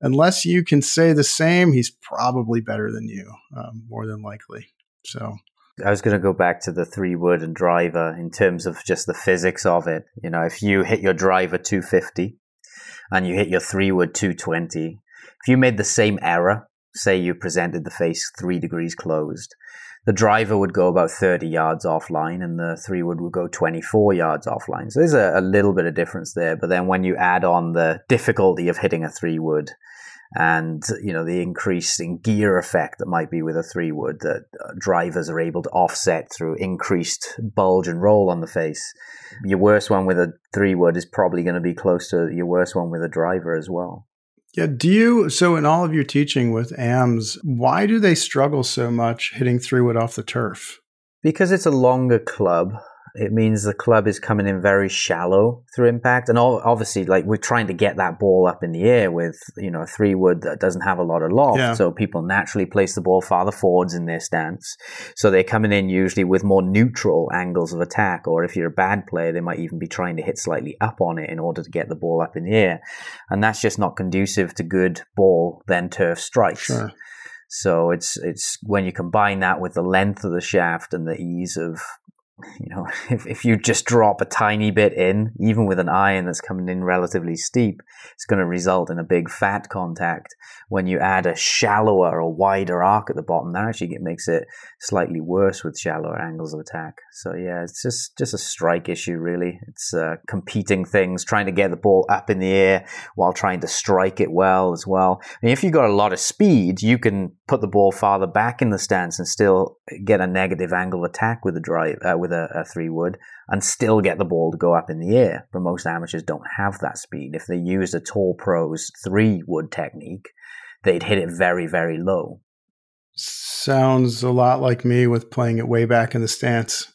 unless you can say the same, he's probably better than you, um, more than likely. So. I was going to go back to the three wood and driver in terms of just the physics of it. You know, if you hit your driver 250, and you hit your three wood 220, if you made the same error, say you presented the face three degrees closed, the driver would go about 30 yards offline and the three wood would go 24 yards offline. So there's a, a little bit of difference there. But then when you add on the difficulty of hitting a three wood, and you know the increasing gear effect that might be with a three wood that uh, drivers are able to offset through increased bulge and roll on the face your worst one with a three wood is probably going to be close to your worst one with a driver as well. Yeah. Do you, so in all of your teaching with AMs, why do they struggle so much hitting three wood off the turf? Because it's a longer club it means the club is coming in very shallow through impact. And obviously, like we're trying to get that ball up in the air with, you know, a three wood that doesn't have a lot of loft. Yeah. So people naturally place the ball farther forwards in their stance. So they're coming in usually with more neutral angles of attack. Or if you're a bad player, they might even be trying to hit slightly up on it in order to get the ball up in the air. And that's just not conducive to good ball, then turf strikes. Sure. So it's it's when you combine that with the length of the shaft and the ease of you know, if, if you just drop a tiny bit in, even with an iron that's coming in relatively steep, it's going to result in a big fat contact. When you add a shallower or wider arc at the bottom, that actually makes it slightly worse with shallower angles of attack. So yeah, it's just just a strike issue really. It's uh, competing things, trying to get the ball up in the air while trying to strike it well as well. Mean, if you've got a lot of speed, you can put the ball farther back in the stance and still get a negative angle attack with a drive. Uh, with a, a three wood and still get the ball to go up in the air. But most amateurs don't have that speed. If they used a Tour Pro's three wood technique, they'd hit it very, very low. Sounds a lot like me with playing it way back in the stance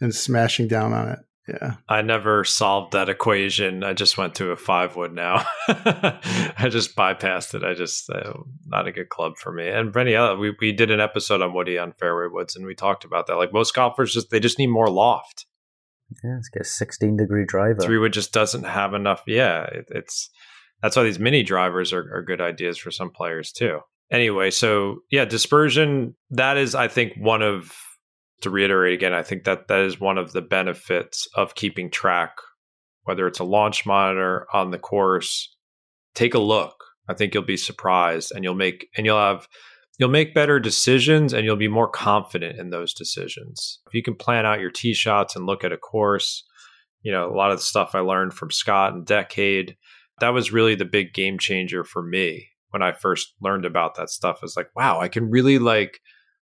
and smashing down on it. Yeah. I never solved that equation. I just went to a five wood now. I just bypassed it. I just, uh, not a good club for me. And Benny, uh, we, we did an episode on Woody on fairway woods and we talked about that. Like most golfers, just, they just need more loft. Yeah, let's get a 16 degree driver. Three wood just doesn't have enough. Yeah. It, it's, that's why these mini drivers are, are good ideas for some players too. Anyway, so yeah, dispersion, that is, I think, one of to reiterate again, I think that that is one of the benefits of keeping track, whether it's a launch monitor on the course. Take a look. I think you'll be surprised, and you'll make and you'll have you'll make better decisions, and you'll be more confident in those decisions. If you can plan out your tee shots and look at a course, you know a lot of the stuff I learned from Scott and Decade. That was really the big game changer for me when I first learned about that stuff. Is like, wow, I can really like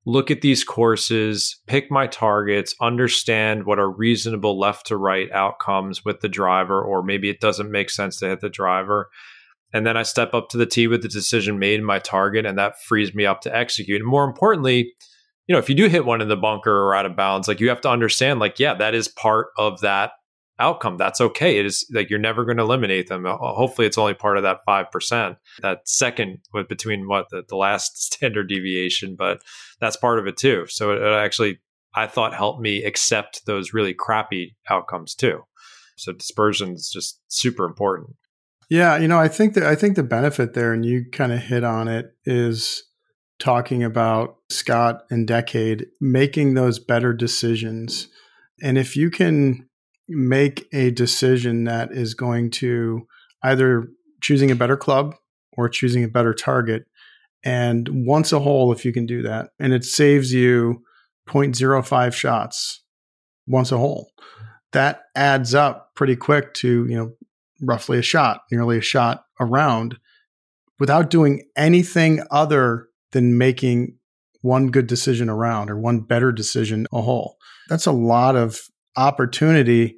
look at these courses, pick my targets, understand what are reasonable left to right outcomes with the driver, or maybe it doesn't make sense to hit the driver. And then I step up to the tee with the decision made, in my target, and that frees me up to execute. And more importantly, you know, if you do hit one in the bunker or out of bounds, like you have to understand, like, yeah, that is part of that outcome. That's okay. It is like you're never going to eliminate them. Hopefully, it's only part of that 5%, that second between what the, the last standard deviation, but that's part of it too. So it, it actually, I thought, helped me accept those really crappy outcomes too. So dispersion is just super important. Yeah, you know, I think that I think the benefit there, and you kind of hit on it, is talking about Scott and Decade making those better decisions. And if you can make a decision that is going to either choosing a better club or choosing a better target. And once a hole, if you can do that, and it saves you 0.05 shots once a hole, that adds up pretty quick to, you know, roughly a shot, nearly a shot around without doing anything other than making one good decision around or one better decision a hole. That's a lot of opportunity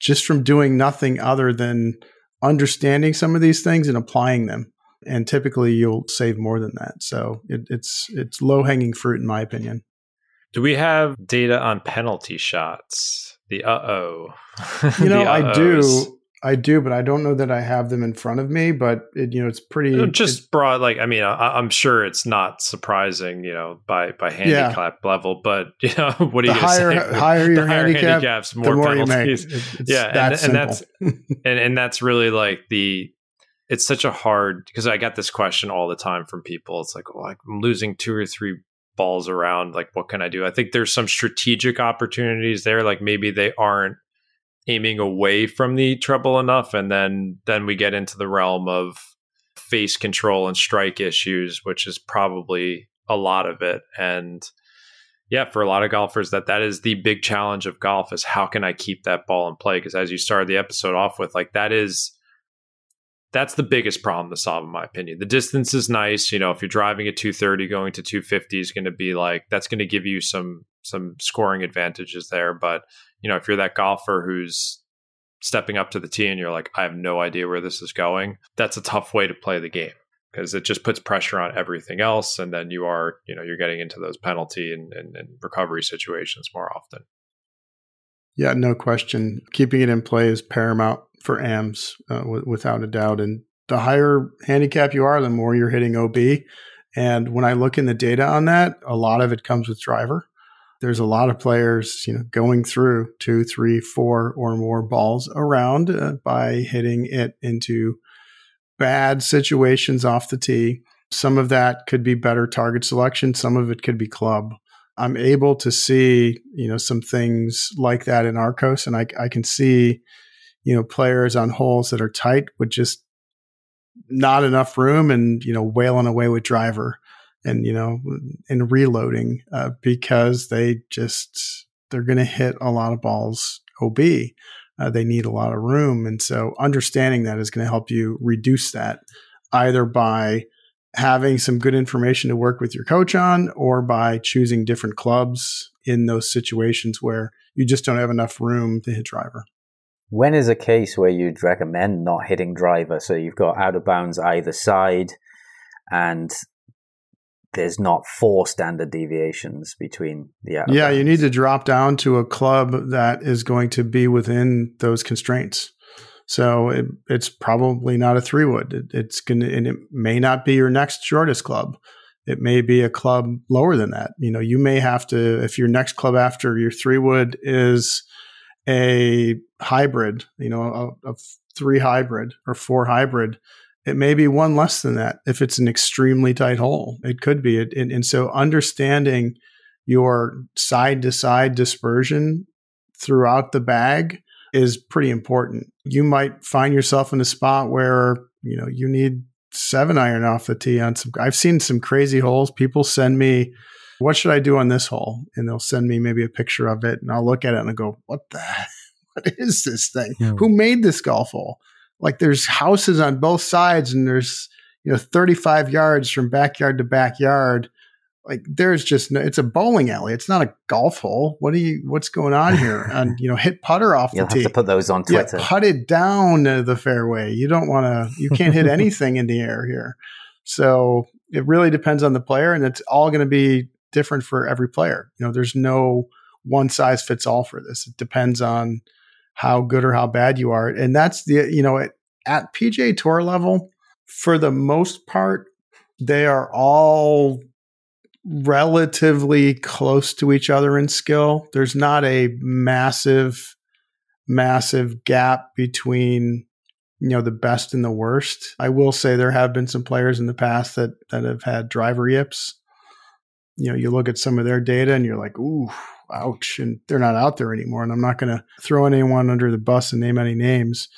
just from doing nothing other than understanding some of these things and applying them. And typically, you'll save more than that. So it, it's it's low hanging fruit, in my opinion. Do we have data on penalty shots? The uh oh. You know, I do. I do, but I don't know that I have them in front of me. But it, you know, it's pretty just broad. Like, I mean, I, am sure it's not surprising, you know, by by handicap yeah. level. But you know, what are you higher, say? higher your higher handicap, handicaps, more, more penalties. yeah, that and, and, that's and and that's really like the. It's such a hard because I got this question all the time from people. It's like, well, I'm losing two or three balls around. Like, what can I do? I think there's some strategic opportunities there. Like maybe they aren't aiming away from the treble enough and then then we get into the realm of face control and strike issues which is probably a lot of it. And yeah for a lot of golfers that that is the big challenge of golf is how can i keep that ball in play? Because as you started the episode off with like that is that's the biggest problem to solve in my opinion. The distance is nice you know if you're driving at 230 going to 250 is going to be like that's going to give you some some scoring advantages there but you know, if you're that golfer who's stepping up to the tee and you're like, I have no idea where this is going, that's a tough way to play the game because it just puts pressure on everything else. And then you are, you know, you're getting into those penalty and, and, and recovery situations more often. Yeah, no question. Keeping it in play is paramount for AMs uh, w- without a doubt. And the higher handicap you are, the more you're hitting OB. And when I look in the data on that, a lot of it comes with driver there's a lot of players, you know, going through two, three, four or more balls around uh, by hitting it into bad situations off the tee. Some of that could be better target selection. Some of it could be club. I'm able to see, you know, some things like that in Arccos, and I, I can see, you know, players on holes that are tight with just not enough room and, you know, wailing away with driver and, you know, and reloading uh, because they just, they're going to hit a lot of balls OB. Uh, they need a lot of room. And so understanding that is going to help you reduce that either by having some good information to work with your coach on or by choosing different clubs in those situations where you just don't have enough room to hit driver. When is a case where you'd recommend not hitting driver? So you've got out of bounds either side and there's not four standard deviations between the out Yeah, you need to drop down to a club that is going to be within those constraints. So it, it's probably not a three wood. It, it's going to, and it may not be your next shortest club. It may be a club lower than that. You know, you may have to, if your next club after your three wood is a hybrid, you know, a, a three hybrid or four hybrid, it may be one less than that if it's an extremely tight hole. It could be. And, and so understanding your side to side dispersion throughout the bag is pretty important. You might find yourself in a spot where, you know, you need seven iron off the tee on some I've seen some crazy holes. People send me, what should I do on this hole? And they'll send me maybe a picture of it and I'll look at it and I go, what the what is this thing? Yeah. Who made this golf hole? Like there's houses on both sides and there's, you know, 35 yards from backyard to backyard like there's just no, it's a bowling alley. It's not a golf hole. What are you? What's going on here? And you know, hit putter off You'll the tee. Have to put those on Twitter. Yeah, put it down the fairway. You don't want to. You can't hit anything in the air here. So it really depends on the player, and it's all going to be different for every player. You know, there's no one size fits all for this. It depends on how good or how bad you are, and that's the you know at, at PGA Tour level, for the most part, they are all relatively close to each other in skill. There's not a massive, massive gap between you know the best and the worst. I will say there have been some players in the past that that have had driver yips. You know, you look at some of their data and you're like, ooh, ouch, and they're not out there anymore. And I'm not going to throw anyone under the bus and name any names.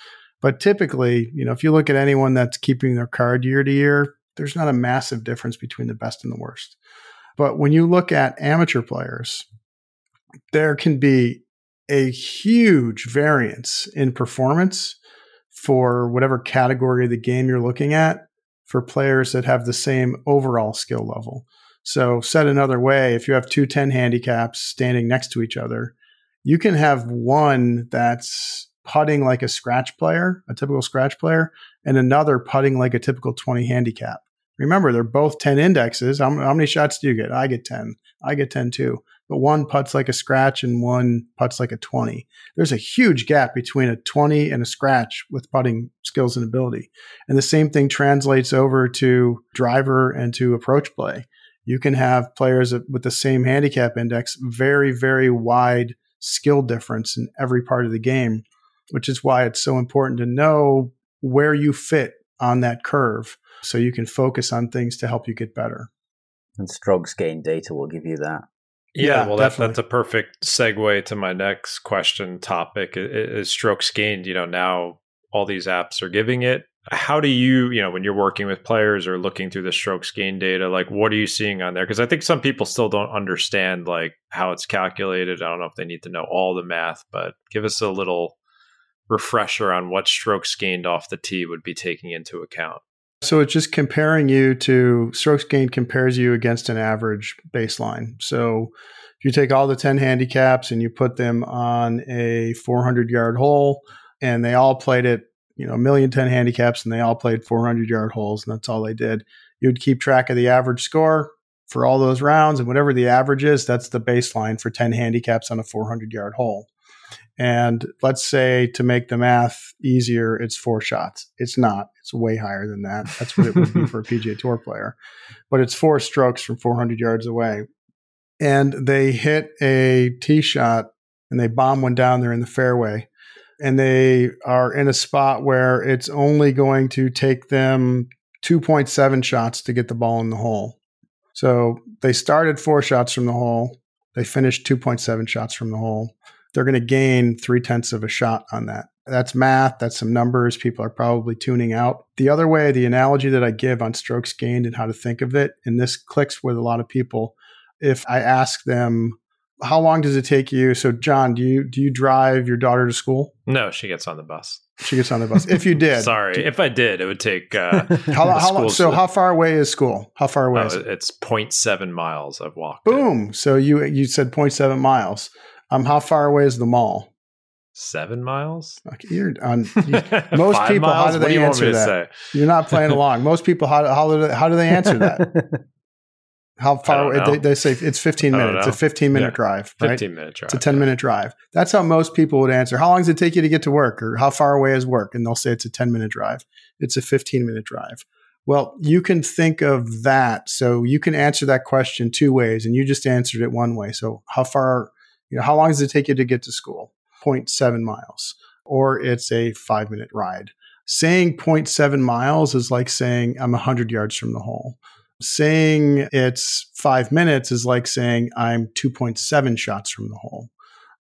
But typically, you know, if you look at anyone that's keeping their card year to year, there's not a massive difference between the best and the worst. But when you look at amateur players, there can be a huge variance in performance for whatever category of the game you're looking at for players that have the same overall skill level. So, said another way, if you have two 10 handicaps standing next to each other, you can have one that's putting like a scratch player, a typical scratch player, and another putting like a typical 20 handicap. Remember, they're both 10 indexes. How, how, many shots do you get? I get 10. I get 10 too. But one puts like a scratch and one puts like a 20. There's a huge gap between a 20 and a scratch with putting skills and ability. And the same thing translates over to driver and to approach play. You can have players with the same handicap index, very, very wide skill difference in every part of the game, which is why it's so important to know where you fit on that curve so you can focus on things to help you get better. And strokes gain data will give you that. Yeah, yeah well, that, that's a perfect segue to my next question topic is strokes gained. You know, now all these apps are giving it. How do you, you know, when you're working with players or looking through the strokes gain data, like what are you seeing on there? Because I think some people still don't understand like how it's calculated. I don't know if they need to know all the math, but give us a little refresher on what strokes gained off the tee would be taking into account. So it's just comparing you to strokes gained compares you against an average baseline. So if you take all the 10 handicaps and you put them on a 400 yard hole and they all played it, you know, a million 10 handicaps and they all played 400 yard holes and that's all they did, you'd keep track of the average score for all those rounds and whatever the average is, that's the baseline for 10 handicaps on a 400 yard hole. And let's say to make the math easier, it's four shots. It's not. It's way higher than that. That's what it would be for a PGA Tour player. But it's four strokes from 400 yards away. And they hit a tee shot and they bomb one down there in the fairway. And they are in a spot where it's only going to take them 2.7 shots to get the ball in the hole. So they started four shots from the hole They finished 2.7 shots from the hole. They're going to gain three tenths of a shot on that. That's math. That's some numbers. People are probably tuning out. The other way, the analogy that I give on strokes gained and how to think of it, and this clicks with a lot of people. If I ask them, how long does it take you? So, Jon, do you do you drive your daughter to school? No, she gets on the bus. She gets on the bus. If you did, sorry, do, if I did, it would take. Uh, how, how long? So, how far away is school? How far away? Oh, is it? It's 0.7 miles. I've walked. Boom. It. So you you said 0.7 miles. Um, how far away is the mall? Seven miles. Okay, you're on. You, most people, miles? how do they do answer that? Say? You're not playing along. Most people, how how do they, how do they answer that? How far away? They, they, say it's 15 minutes. It's a 15 minute yeah. drive, right? 15 minute drive. It's a 10 yeah. minute drive. That's how most people would answer. How long does it take you to get to work? Or how far away is work? And they'll say it's a 10 minute drive. It's a 15 minute drive. Well, you can think of that. So you can answer that question two ways, and you just answered it one way. So how far, you know, how long does it take you to get to school? 0.7 miles. Or it's a five minute ride. Saying 0.7 miles is like saying I'm 100 yards from the hole Saying it's five minutes is like saying I'm 2.7 shots from the hole.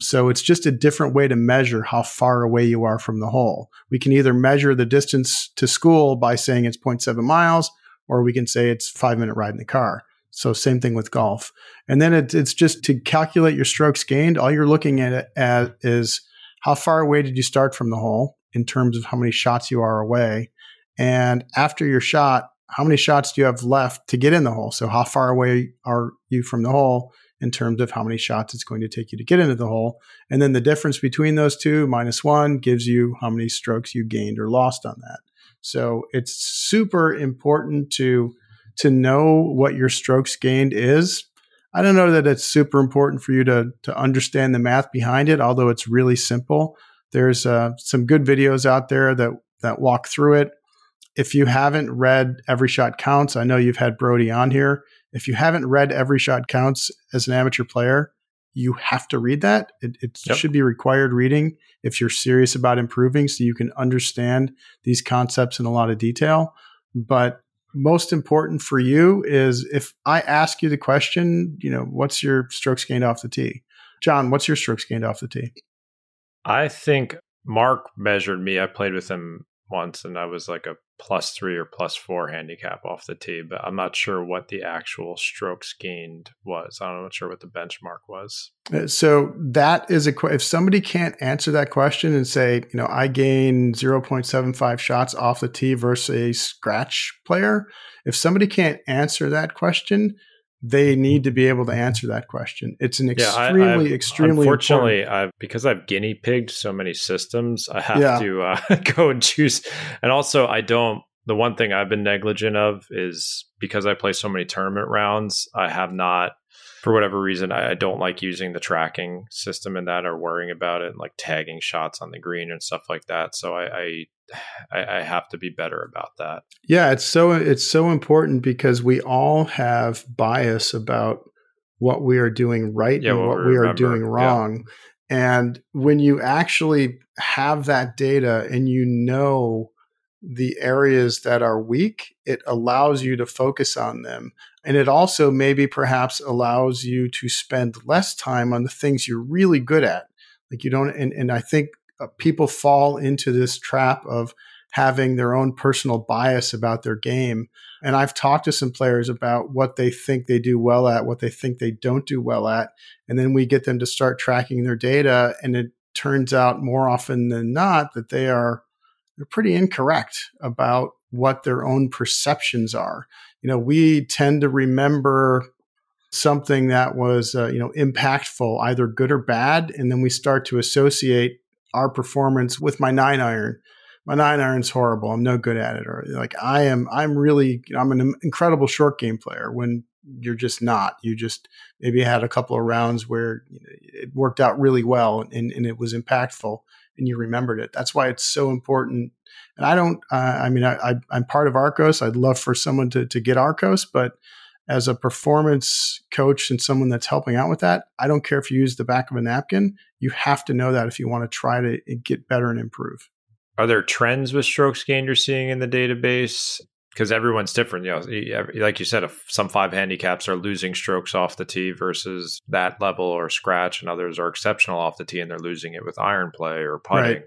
So it's just a different way to measure how far away you are from the hole. We can either measure the distance to school by saying it's 0.7 miles, or we can say it's five minute ride in the car. So same thing with golf. And then it, it's just to calculate your strokes gained. All you're looking at, it at is how far away did you start from the hole in terms of how many shots you are away. And after your shot, how many shots do you have left to get in the hole? So how far away are you from the hole in terms of how many shots it's going to take you to get into the hole? And then the difference between those two minus one gives you how many strokes you gained or lost on that. So it's super important to to know what your strokes gained is. I don't know that it's super important for you to to understand the math behind it, although it's really simple. There's uh, some good videos out there that that walk through it if you haven't read Every Shot Counts, I know you've had Broadie on here. If you haven't read Every Shot Counts as an amateur player, you have to read that. It, it yep. should be required reading if you're serious about improving so you can understand these concepts in a lot of detail. But most important for you is if I ask you the question, you know, what's your strokes gained off the tee? Jon, what's your strokes gained off the tee? I think Mark measured me. I played with him once and I was like a plus three or plus four handicap off the tee, but I'm not sure what the actual strokes gained was. I'm not sure what the benchmark was. Uh, so that is a if somebody can't answer that question and say, you know, I gain 0.75 shots off the tee versus a scratch player, if somebody can't answer that question, they need to be able to answer that question. It's an extremely, yeah, I, I've, extremely. Unfortunately, I've because I've guinea pigged so many systems, I have yeah. to uh, go and choose. And also, I don't. The one thing I've been negligent of is because I play so many tournament rounds. I have not, for whatever reason, I, I don't like using the tracking system in that or worrying about it, and like tagging shots on the green and stuff like that. So I, I I, I, have to be better about that. Yeah, it's so it's so important because we all have bias about what we are doing right yeah, and what, what we, we are doing wrong. Yeah. And when you actually have that data and you know the areas that are weak, it allows you to focus on them. And it also maybe perhaps allows you to spend less time on the things you're really good at. Like you don't, and, and I think uh, people fall into this trap of having their own personal bias about their game. And I've talked to some players about what they think they do well at, what they think they don't do well at. And then we get them to start tracking their data. And it turns out more often than not that they are they're pretty incorrect about what their own perceptions are. You know, we tend to remember something that was, uh, you know, impactful, either good or bad. And then we start to associate our performance with my nine iron. My nine iron's horrible. I'm no good at it. Or like I am, I'm really, you know, I'm an incredible short game player when you're just not. You just maybe had a couple of rounds where it worked out really well and, and it was impactful and you remembered it. That's why it's so important. And I don't, uh, I mean, I, am part of Arccos. I'd love for someone to, to get Arccos, but as a performance coach and someone that's helping out with that, I don't care if you use the back of a napkin. You have to know that if you want to try to get better and improve. Are there trends with strokes gained you're seeing in the database? Because everyone's different. You know, like you said, some five handicaps are losing strokes off the tee versus that level or scratch, and others are exceptional off the tee and they're losing it with iron play or putting. Right.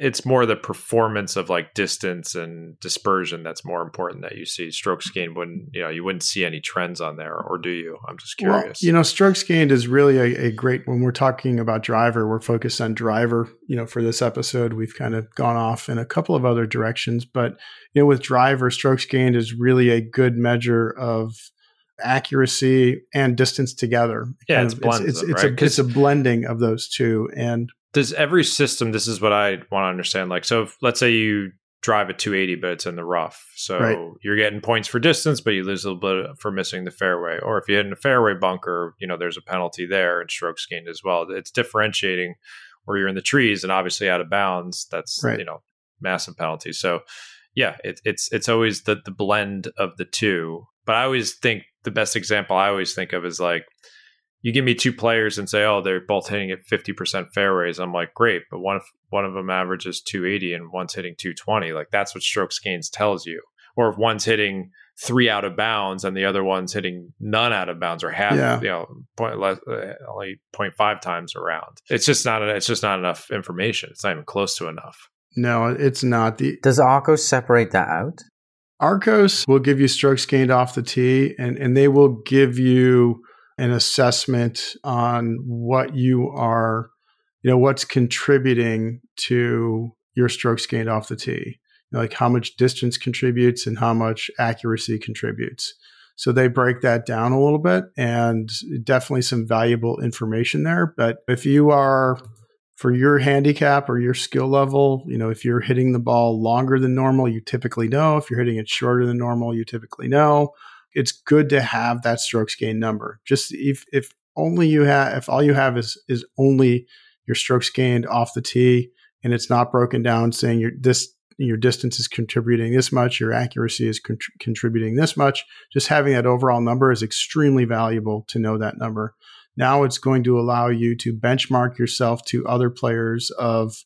It's more the performance of like distance and dispersion that's more important that you see. Strokes gained wouldn't you know you wouldn't see any trends on there, or do you? I'm just curious. Well, you know, strokes gained is really a, a great when we're talking about driver. We're focused on driver. You know, for this episode, we've kind of gone off in a couple of other directions, but you know, with driver, strokes gained is really a good measure of accuracy and distance together. Yeah, it's, blends it's, it's, it's, right? a, it's a blending of those two. And does every system, this is what I want to understand. Like, so if, let's say you drive a 280, but it's in the rough. So right. you're getting points for distance, but you lose a little bit for missing the fairway. Or if you hit in a fairway bunker, you know, there's a penalty there and strokes gained as well. It's differentiating where you're in the trees and obviously out of bounds. That's, right. you know, massive penalty. So yeah, it, it's it's always the the blend of the two. But I always think the best example I always think of is like you give me two players and say, oh, they're both hitting at fifty percent fairways. I'm like, great, but one of one of them averages two eighty and one's hitting two twenty. Like that's what strokes gains tells you. Or if one's hitting three out of bounds and the other one's hitting none out of bounds or half, yeah. you know, point less, uh, only 0.5 times around. It's just not. It's just not enough information. It's not even close to enough. No, it's not. The Does Arccos separate that out? Arccos will give you strokes gained off the tee, and, and they will give you an assessment on what you are, you know, what's contributing to your strokes gained off the tee, like how much distance contributes and how much accuracy contributes. So they break that down a little bit and definitely some valuable information there. But if you are for your handicap or your skill level, you know, if you're hitting the ball longer than normal, you typically know. If you're hitting it shorter than normal, you typically know. It's good to have that strokes gain number. Just if if only you have if all you have is is only your strokes gained off the tee and it's not broken down saying your this your distance is contributing this much, your accuracy is contributing this much. Just having that overall number is extremely valuable to know that number. Now it's going to allow you to benchmark yourself to other players of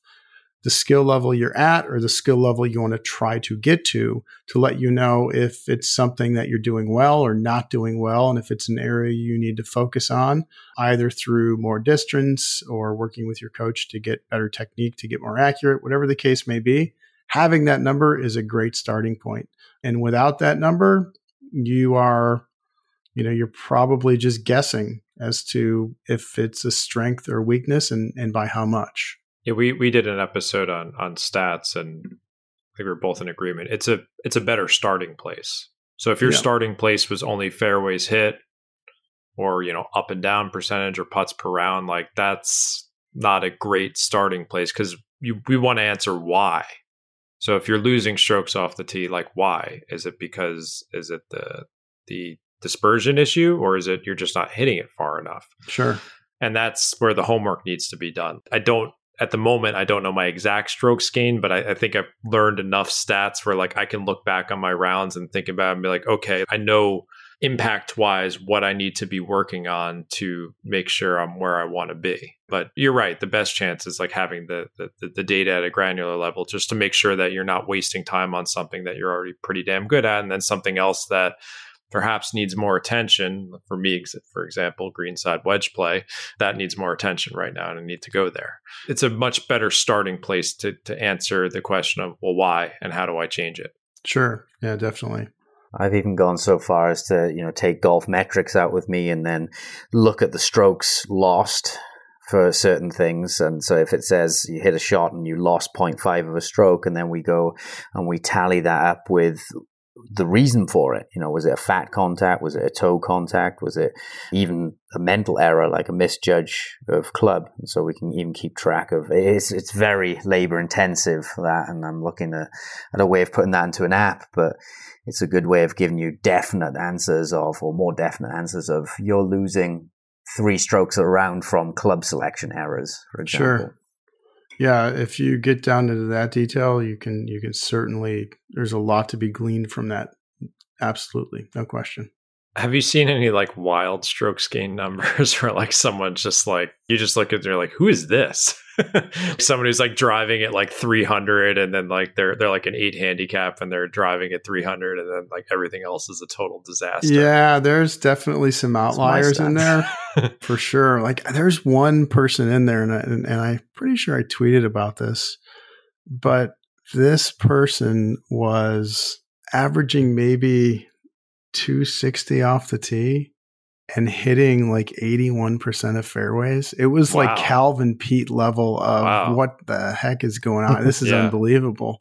the skill level you're at or the skill level you want to try to get to to let you know if it's something that you're doing well or not doing well and if it's an area you need to focus on either through more distance or working with your coach to get better technique to get more accurate whatever the case may be. Having that number is a great starting point and without that number you are you know you're probably just guessing as to if it's a strength or weakness and, and by how much. Yeah, we, we did an episode on on stats and I think we are both in agreement. It's a it's a better starting place. So if your yeah. starting place was only fairways hit or, you know, up and down percentage or putts per round, like that's not a great starting place because you we want to answer why. So if you're losing strokes off the tee, like why? Is it because is it the the dispersion issue or is it you're just not hitting it far enough? Sure. And that's where the homework needs to be done. I don't at the moment I don't know my exact strokes gain, but I, I, think I've learned enough stats where like I can look back on my rounds and think about it and be like, okay, I know impact wise what I need to be working on to make sure I'm where I want to be. But you're right, the best chance is like having the, the the data at a granular level just to make sure that you're not wasting time on something that you're already pretty damn good at and then something else that perhaps needs more attention. For me for example greenside wedge play that needs more attention right now and i need to go there. It's a much better starting place to, to answer the question of well why and how do i change it? Sure. Yeah definitely. I've even gone so far as to, you know, take Golfmetrics out with me and then look at the strokes lost for certain things. And so if it says you hit a shot and you lost 0.5 of a stroke, and then we go and we tally that up with the reason for it. You know, was it a fat contact? Was it a toe contact? Was it even a mental error, like a misjudge of club? And so we can even keep track of it's it's very labor intensive that, and I'm looking at, at a way of putting that into an app, but it's a good way of giving you definite answers of, or more definite answers of, you're losing three strokes around from club selection errors, for example. Sure. Yeah, if you get down into that detail, you can you can certainly there's a lot to be gleaned from that. Absolutely, no question. Have you seen any like wild strokes gain numbers where like someone just like you just look at they're like, who is this? Somebody who's like driving at like 300 and then like they're they're like an 8 handicap and they're driving at 300 and then like everything else is a total disaster. Yeah, there's definitely some outliers in there for sure. Like there's one person in there and, I, and and I'm pretty sure I tweeted about this. But this person was averaging maybe 260 off the tee and hitting like 81% of fairways. It was wow. like Calvin Peete level of wow. what the heck is going on. This is yeah. unbelievable.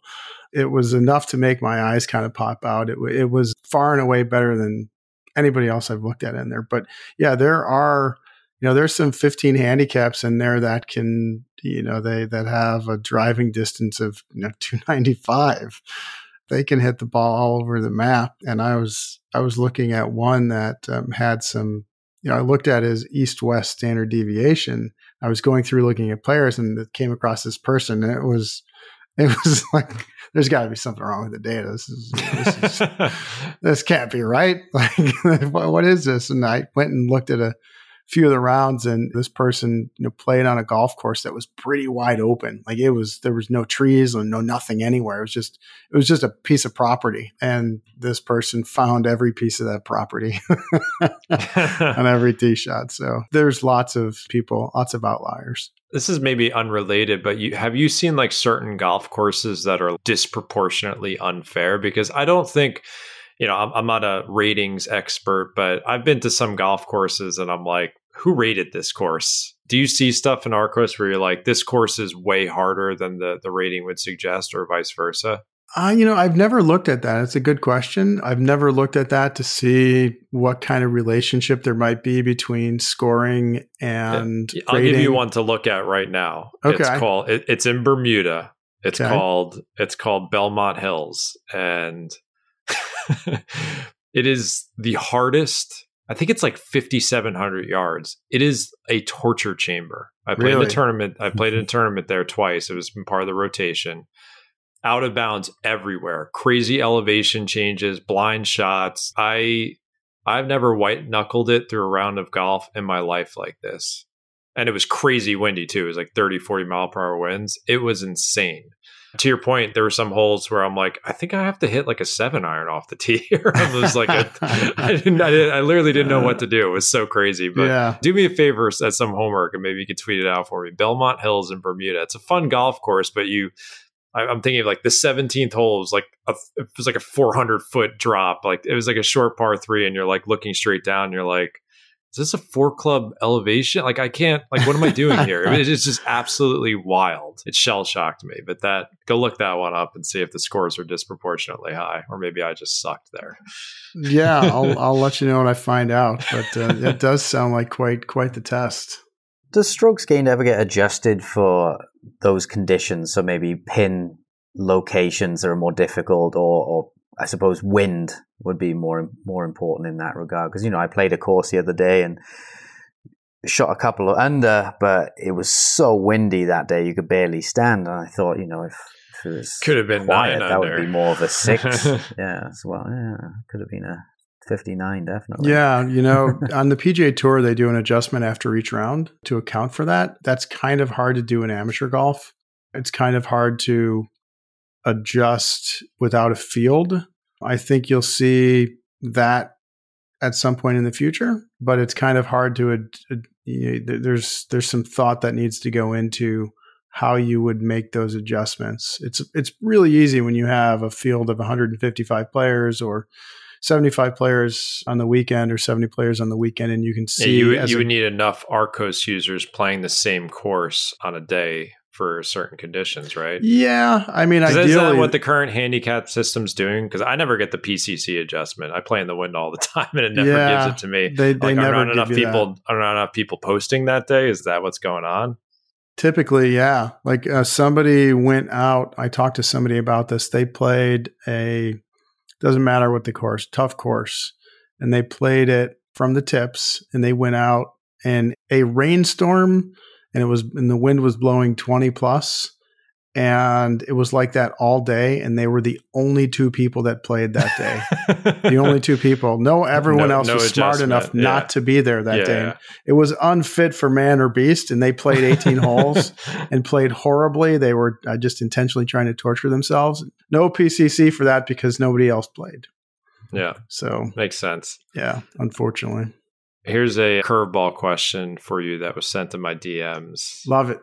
It was enough to make my eyes kind of pop out. It, it was far and away better than anybody else I've looked at in there. But yeah, there are, you know, there's some 15 handicaps in there that can, you know, they, that have a driving distance of, you know, 295 they can hit the ball all over the map. And I was I was looking at one that um, had some. You know, I looked at his east-west standard deviation. I was going through looking at players, and it came across this person, and it was it was like there's got to be something wrong with the data. This is this, is, this can't be right. Like, what is this? And I went and looked at a few of the rounds and this person you know played on a golf course that was pretty wide open. Like it was there was no trees and no nothing anywhere. It was just it was just a piece of property and this person found every piece of that property on every tee shot. So there's lots of people lots of outliers. This is maybe unrelated, but you have you seen like certain golf courses that are disproportionately unfair? Because I don't think you know, I'm, I'm not a ratings expert, but I've been to some golf courses and I'm like, who rated this course? Do you see stuff in Arccos where you're like, this course is way harder than the, the rating would suggest, or vice versa? Uh, you know, I've never looked at that. It's a good question. I've never looked at that to see what kind of relationship there might be between scoring and. Yeah, I'll give you one to look at right now. Okay. It's called. It, it's in Bermuda. It's okay. called. It's called Belmont Hills, and it is the hardest. I think it's like 5,700 yards. It is a torture chamber. I played really? the tournament. I played in a tournament there twice. It was part of the rotation. Out of bounds everywhere. Crazy elevation changes, blind shots. I I've never white knuckled it through a round of golf in my life like this. And it was crazy windy too. It was like 30, 40 mile per hour winds. It was insane to your point, there were some holes where I'm like, I think I have to hit like a seven iron off the tee here. I was like, a, I didn't, I didn't, I literally didn't know what to do. It was so crazy. But yeah. do me a favor, at some homework, and maybe you could tweet it out for me. Belmont Hills in Bermuda. It's a fun golf course, but you, I, am thinking of like the 17th hole was like a, it was like a 400 foot drop. Like it was like a short par three, and you're like looking straight down. And you're like, is this a four club elevation? Like I can't like what am I doing here? it's just absolutely wild. It shell shocked me. But that go look that one up and see if the scores are disproportionately high, or maybe I just sucked there. yeah, I'll I'll let you know when I find out. But uh, it does sound like quite quite the test. Does strokes gained ever get adjusted for those conditions? So maybe pin locations that are more difficult, or, or I suppose wind would be more more important in that regard because you know I played a course the other day and shot a couple of under, uh, but it was so windy that day you could barely stand. And I thought, you know, if, if it was could have been quiet, that would be more of a six. yeah, as well. Yeah, could have been a 59 definitely yeah you know on the pga tour they do an adjustment after each round to account for that that's kind of hard to do in amateur golf it's kind of hard to adjust without a field. I think you'll see that at some point in the future, but it's kind of hard to. Uh, you know, there's there's some thought that needs to go into how you would make those adjustments. It's it's really easy when you have a field of 155 players or 75 players on the weekend or 70 players on the weekend, and you can see yeah, you, you a, would need enough Arccos users playing the same course on a day for certain conditions, right? Yeah, I mean, ideally, that what the current handicap system's doing? Because I never get the PCC adjustment. I play in the wind all the time, and it never yeah, gives it to me. They, they like, never are not enough people. That. Are not enough people posting that day? Is that what's going on? Typically, yeah. Like uh, somebody went out. I talked to somebody about this. They played a doesn't matter what the course, tough course, and they played it from the tips, and they went out and a rainstorm and it was and the wind was blowing 20 plus and it was like that all day and they were the only two people that played that day. The only two people. No everyone No- else no was smart enough adjustment, not to be there that Yeah, day. yeah. it was unfit for man or beast and they played 18 holes and played horribly. They were uh, just intentionally trying to torture themselves. No pcc for that because nobody else played. Yeah, so makes sense. yeah unfortunately Here's a curveball question for you that was sent to my DMs. love it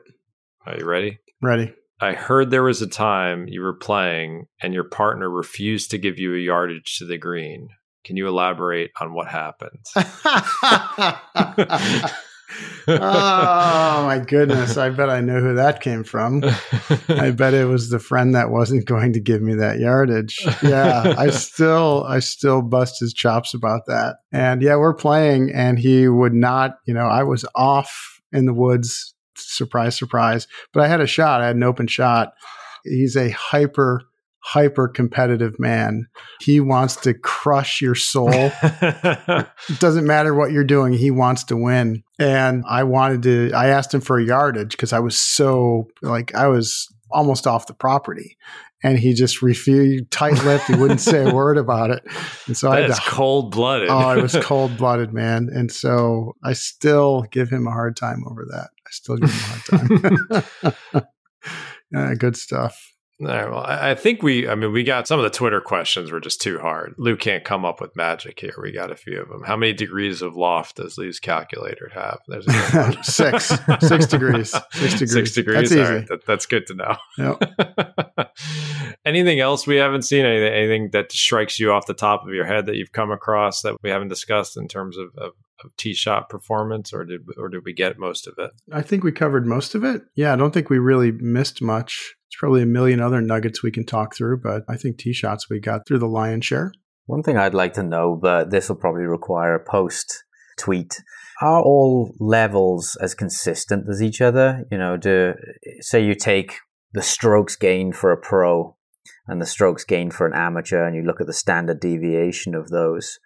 Are you ready? ready I heard there was a time you were playing and your partner refused to give you a yardage to the green. Can you elaborate on what happened? oh my goodness i bet i know who that came from I bet it was the friend that wasn't going to give me that yardage. Yeah, I still I still bust his chops about that. And yeah, we're playing and he would not, you know, I was off in the woods, surprise surprise, but I had a shot. I had an open shot. He's a hyper hyper competitive man. He wants to crush your soul it doesn't matter what you're doing he wants to win and i wanted to i asked him for a yardage because i was so like i was almost off the property. And he just refused tight-lipped he wouldn't say a word about it. And so i had That's to cold blooded. oh I was cold-blooded man. And so i still give him a hard time over that. I still give him a hard time. Yeah, good stuff All right, well, I think we, I mean, we got some of the Twitter questions were just too hard. Lou can't come up with magic here. We got a few of them. How many degrees of loft does Lou's calculator have? There's a six six degrees six degrees Six degrees. that's All easy right, that, that's good to know. Yep. anything else we haven't seen? Anything, anything that strikes you off the top of your head that you've come across that we haven't discussed in terms of, of tee shot performance, or did or did we get most of it? I think we covered most of it. Yeah, I don't think we really missed much. There's probably a million other nuggets we can talk through, but I think tee shots we got through the lion's share. One thing I'd like to know, but this will probably require a post tweet. Are all levels as consistent as each other? You know, do say you take the strokes gained for a pro and the strokes gained for an amateur, and you look at the standard deviation of those.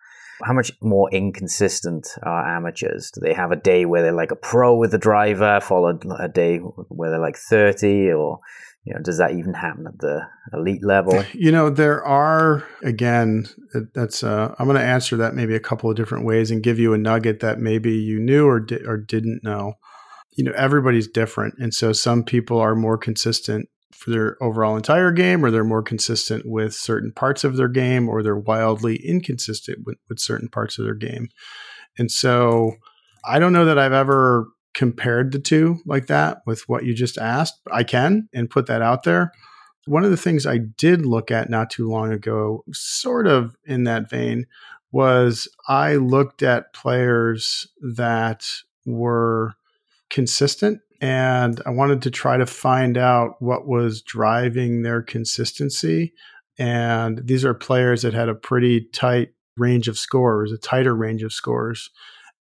How much more inconsistent are amateurs? Do they have a day where they're like a pro with the driver, followed a day where they're like 30, or you know, does that even happen at the elite level? You know, there are again. That's uh, I'm going to answer that maybe a couple of different ways and give you a nugget that maybe you knew or di- or didn't know. You know, everybody's different, and so some people are more consistent for their overall entire game, or they're more consistent with certain parts of their game, or they're wildly inconsistent with, with certain parts of their game. And so, I don't know that I've ever compared the two like that with what you just asked. I can and put that out there one of the things I did look at not too long ago, sort of in that vein, was I looked at players that were consistent and I wanted to try to find out what was driving their consistency. And these are players that had a pretty tight range of scores, a tighter range of scores.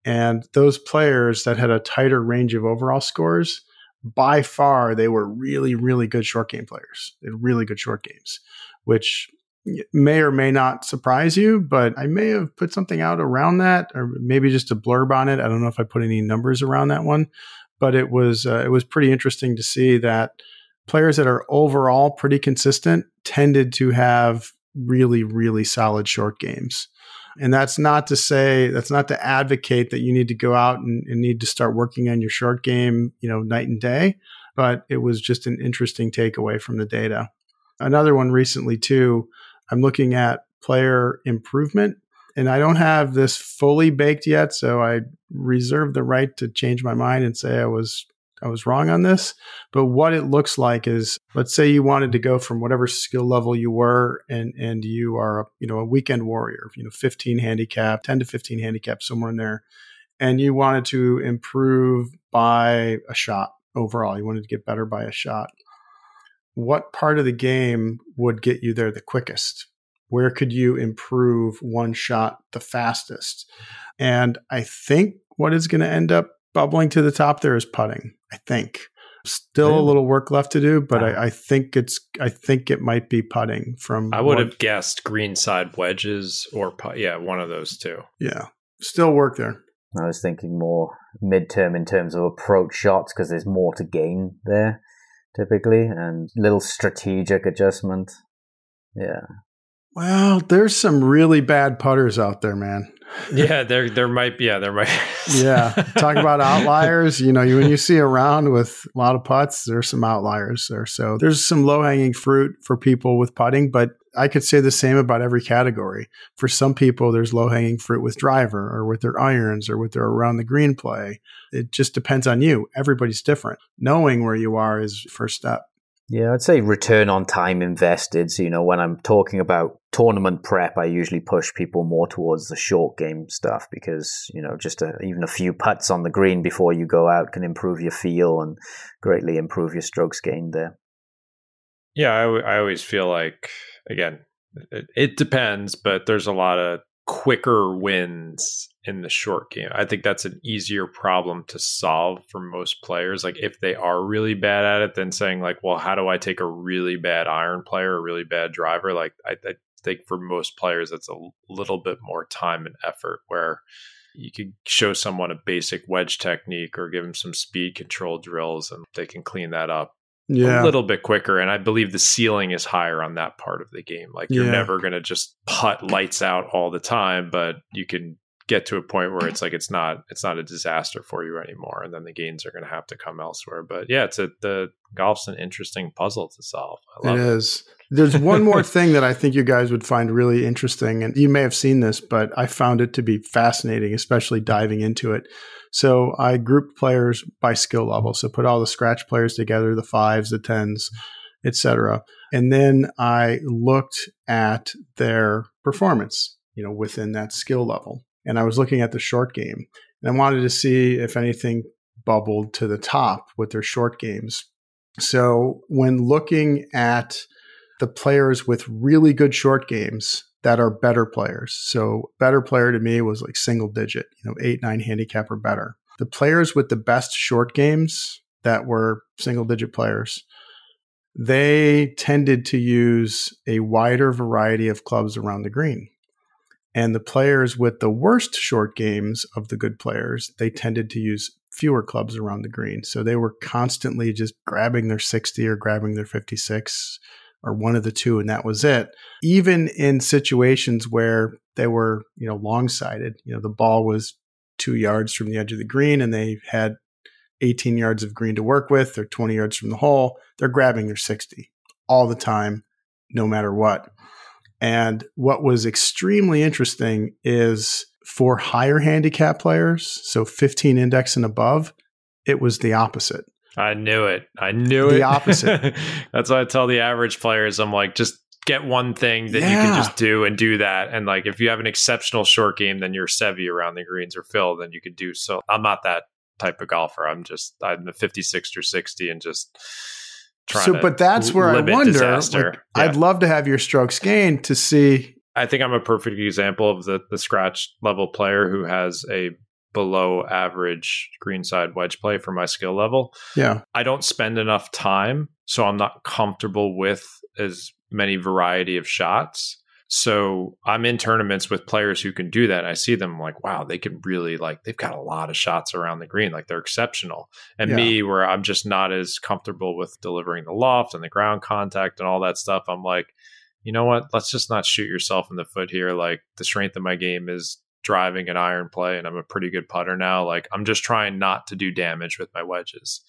And those players that had a tighter range of overall scores, by far they were really really good short game players they had really good short games which may or may not surprise you but i may have put something out around that or maybe just a blurb on it i don't know if i put any numbers around that one but it was uh, it was pretty interesting to see that players that are overall pretty consistent tended to have really really solid short games and that's not to say, that's not to advocate that you need to go out and, and, need to start working on your short game, you know, night and day. But it was just an interesting takeaway from the data. Another one recently, too, I'm looking at player improvement. And I don't have this fully baked yet. So I reserve the right to change my mind and say I was I was wrong on this. But what it looks like is, let's say you wanted to go from whatever skill level you were, and and you are a, you know a weekend warrior, you know 15 handicap, 10 to 15 handicap, somewhere in there, and you wanted to improve by a shot overall. You wanted to get better by a shot. What part of the game would get you there the quickest? Where could you improve one shot the fastest? And I think what is going to end up bubbling to the top there is putting. I think still a little work left to do, but I, I, think it's I think it might be putting from. I would one, have guessed greenside wedges or put, yeah, one of those two. Yeah, still work there. I was thinking more midterm in terms of approach shots because there's more to gain there. typically, and little strategic adjustment. Yeah. Well, there's some really bad putters out there, man. yeah, there there might be yeah, there might Yeah. Talk about outliers. You know, you, when you see a round with a lot of putts, there's some outliers there. So there's some low hanging fruit for people with putting, but I could say the same about every category. For some people, there's low hanging fruit with driver or with their irons or with their around the green play. It just depends on you. Everybody's different. Knowing where you are is first step. Yeah, I'd say return on time invested. So, you know, when I'm talking about tournament prep, I usually push people more towards the short game stuff because, you know, just a, even a few putts on the green before you go out can improve your feel and greatly improve your strokes gained there. Yeah, I, I always feel like, again, it, it depends, but there's a lot of quicker wins in the short game. I think that's an easier problem to solve for most players. Like if they are really bad at it, then saying like, well, how do I take a really bad iron player, a really bad driver? Like I, I think for most players, it's a little bit more time and effort where you could show someone a basic wedge technique or give them some speed control drills and they can clean that up yeah. a little bit quicker. And I believe the ceiling is higher on that part of the game. Like you're yeah. never going to just putt lights out all the time, but you can get to a point where it's like it's not it's not a disaster for you anymore and then the gains are going to have to come elsewhere but yeah it's a the golf's an interesting puzzle to solve it, it is there's one more thing that i think you guys would find really interesting and you may have seen this but i found it to be fascinating especially diving into it so I grouped players by skill level. So put all the scratch players together, the fives, the tens, etc. And then I looked at their performance, you know, within that skill level. And I was looking at the short game. And I wanted to see if anything bubbled to the top with their short games. So when looking at the players with really good short games, that are better players. So better player to me was like single digit, you know, eight, nine handicap or better. The players with the best short games that were single digit players, they tended to use a wider variety of clubs around the green. And the players with the worst short games of the good players, they tended to use fewer clubs around the green. So they were constantly just grabbing their 60 or grabbing their 56 or one of the two, and that was it. Even in situations where they were, you know, long sided, you know, the ball was two yards from the edge of the green and they had 18 yards of green to work with, or 20 yards from the hole, they're grabbing their 60 all the time, no matter what. And what was extremely interesting is for higher handicap players, so 15 index and above, it was the opposite. I knew it. I knew the it. The opposite. That's why I tell the average players, I'm like, just get one thing that yeah. you can just do and do that. And like, if you have an exceptional short game, then you're Seve around the greens or Phil, then you could do so. I'm not that type of golfer. I'm just, I'm a 56 or 60 and just so, but that's where I wonder, like, yeah. I'd love to have your strokes gained to see. I think I'm a perfect example of the, the scratch level player who has a below average greenside wedge play for my skill level. Yeah. I don't spend enough time, so I'm not comfortable with as many variety of shots. So I'm in tournaments with players who can do that. I see them like, wow, they can really like they've got a lot of shots around the green, like they're exceptional. And yeah. me, where I'm just not as comfortable with delivering the loft and the ground contact and all that stuff, I'm like, you know what? Let's just not shoot yourself in the foot here. Like the strength of my game is driving an iron play and I'm a pretty good putter now. Like I'm just trying not to do damage with my wedges.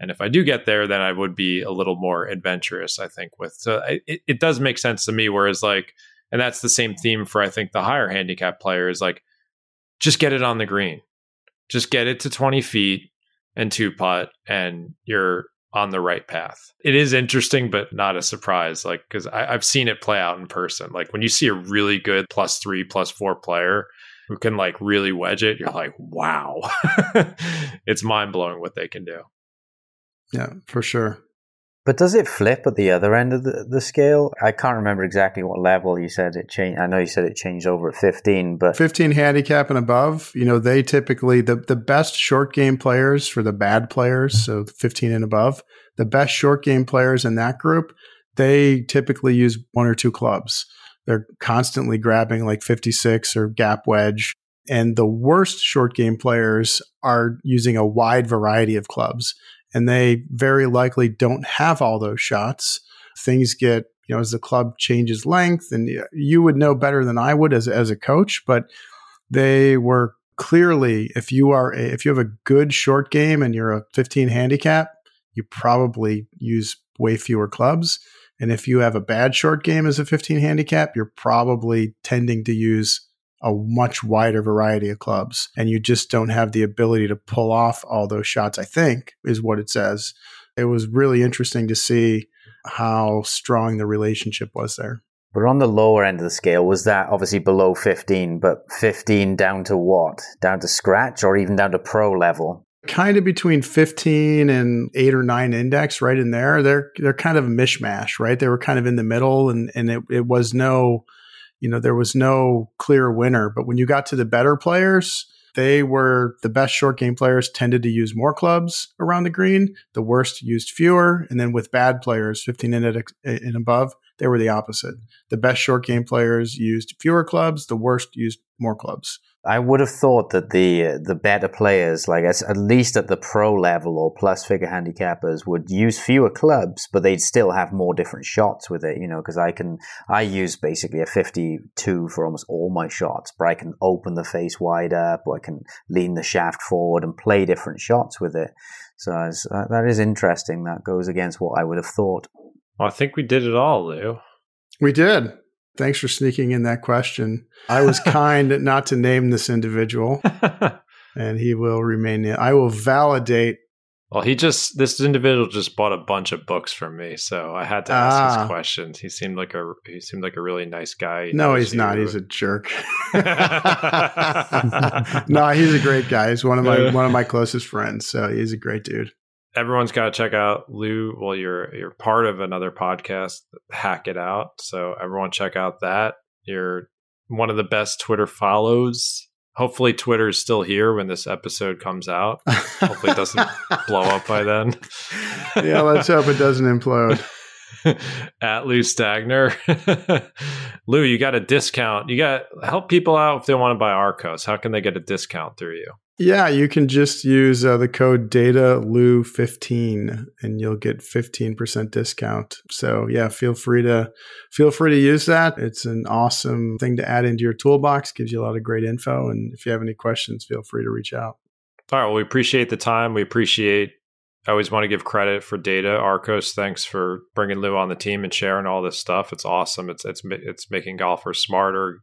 And if I do get there, then I would be a little more adventurous, I think, with. So it, it does make sense to me. Whereas, like, and that's the same theme for, I think, the higher handicap players, like, just get it on the green. Just get it to 20 feet and two putt, and you're on the right path. It is interesting, but not a surprise. Like, because I've seen it play out in person. Like, when you see a really good plus three, plus four player who can like really wedge it, you're like, wow, it's mind blowing what they can do. Yeah, for sure. But does it flip at the other end of the, the scale? I can't remember exactly what level you said it changed. I know you said it changed over at 15, but 15 handicap and above, you know, they typically the the best short game players for the bad players, so 15 and above, the best short game players in that group, they typically use one or two clubs. They're constantly grabbing like 56 or gap wedge. And the worst short game players are using a wide variety of clubs. And they very likely don't have all those shots. Things get, you know, as the club changes length, and you would know better than I would as, as a coach, but they were clearly, if you are, a, if you have a good short game and you're a 15 handicap, you probably use way fewer clubs. And if you have a bad short game as a 15 handicap, you're probably tending to use a much wider variety of clubs and you just don't have the ability to pull off all those shots, I think is what it says. It was really interesting to see how strong the relationship was there. But on the lower end of the scale, was that obviously below 15, but 15 down to what? Down to scratch or even down to pro level? Kind of between 15 and 8 or 9 index right in there. They're they're kind of a mishmash, right? They were kind of in the middle and and it, it was no you know, there was no clear winner. But when you got to the better players, they were the best short game players tended to use more clubs around the green. The worst used fewer. And then with bad players, 15 and, uh, and above, they were the opposite. The best short game players used fewer clubs. The worst used more clubs. I would have thought that the the better players, like at least at the pro level or plus figure handicappers, would use fewer clubs, but they'd still have more different shots with it. You know, because I can I use basically a fifty two for almost all my shots, but I can open the face wide up, or I can lean the shaft forward and play different shots with it. So uh, that is interesting. That goes against what I would have thought. Well, I think we did it all, Lou. We did. Thanks for sneaking in that question. I was kind not to name this individual, and he will remain. I will validate. Well, he just this individual just bought a bunch of books from me, so I had to ask ah. his questions. He seemed like a he seemed like a really nice guy. He no, he's not. He's a jerk. no, he's a great guy. He's one of my one of my closest friends. So he's a great dude everyone's got to check out Lou. Well, you're you're part of another podcast, Hack It Out. So everyone check out that. You're one of the best Twitter follows. Hopefully, Twitter is still here when this episode comes out. Hopefully, it doesn't blow up by then. yeah, let's hope it doesn't implode. At Lou Stagner, Lou, you got a discount. You got help people out if they want to buy Arccos. How can they get a discount through you? Yeah, you can just use uh, the code DATALU15 and you'll get 15% discount. So, yeah, feel free to feel free to use that. It's an awesome thing to add into your toolbox, gives you a lot of great info and if you have any questions, feel free to reach out. All right, well, we appreciate the time. We appreciate I always want to give credit for data. Arccos, thanks for bringing Lou on the team and sharing all this stuff. It's awesome. It's it's it's making golfers smarter,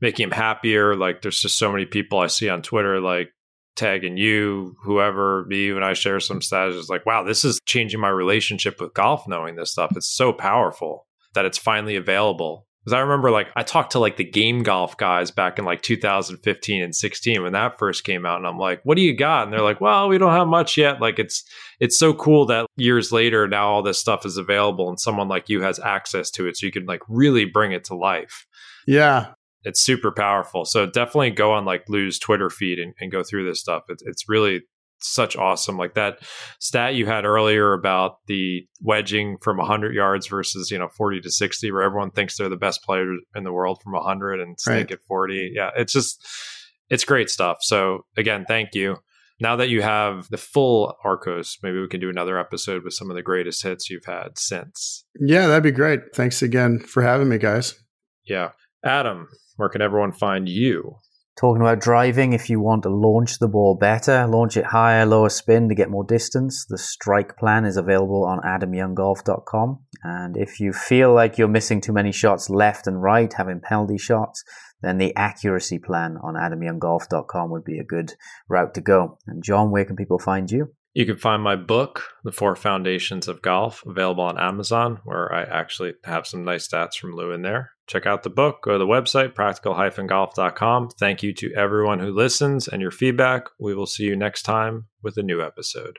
making them happier. Like there's just so many people I see on Twitter like tagging you, whoever, me, and I share some stats. It's like, wow, this is changing my relationship with golf knowing this stuff. It's so powerful that it's finally available. Because I remember like I talked to like the game golf guys back in like 2015 and 16 when that first came out. And I'm like, what do you got? And they're like, well, we don't have much yet. Like it's it's so cool that years later now all this stuff is available and someone like you has access to it. So you can like really bring it to life. Yeah it's super powerful. So definitely go on like Lou's Twitter feed and, and go through this stuff. It's, it's really such awesome. Like that stat you had earlier about the wedging from 100 yards versus, you know, 40 to 60, where everyone thinks they're the best player in the world from 100 and snake right. at 40. Yeah, it's just, it's great stuff. So again, thank you. Now that you have the full Arccos, maybe we can do another episode with some of the greatest hits you've had since. Yeah, that'd be great. Thanks again for having me, guys. Yeah. Adam, where can everyone find you? Talking about driving, if you want to launch the ball better, launch it higher, lower spin to get more distance, the strike plan is available on adamyounggolf.com. And if you feel like you're missing too many shots left and right, having penalty shots, then the accuracy plan on adamyounggolf.com would be a good route to go. And Jon, where can people find you? You can find my book, The Four Foundations of Golf, available on Amazon, where I actually have some nice stats from Lou in there. Check out the book, go to the website, practical-golf.com. Thank you to everyone who listens and your feedback. We will see you next time with a new episode.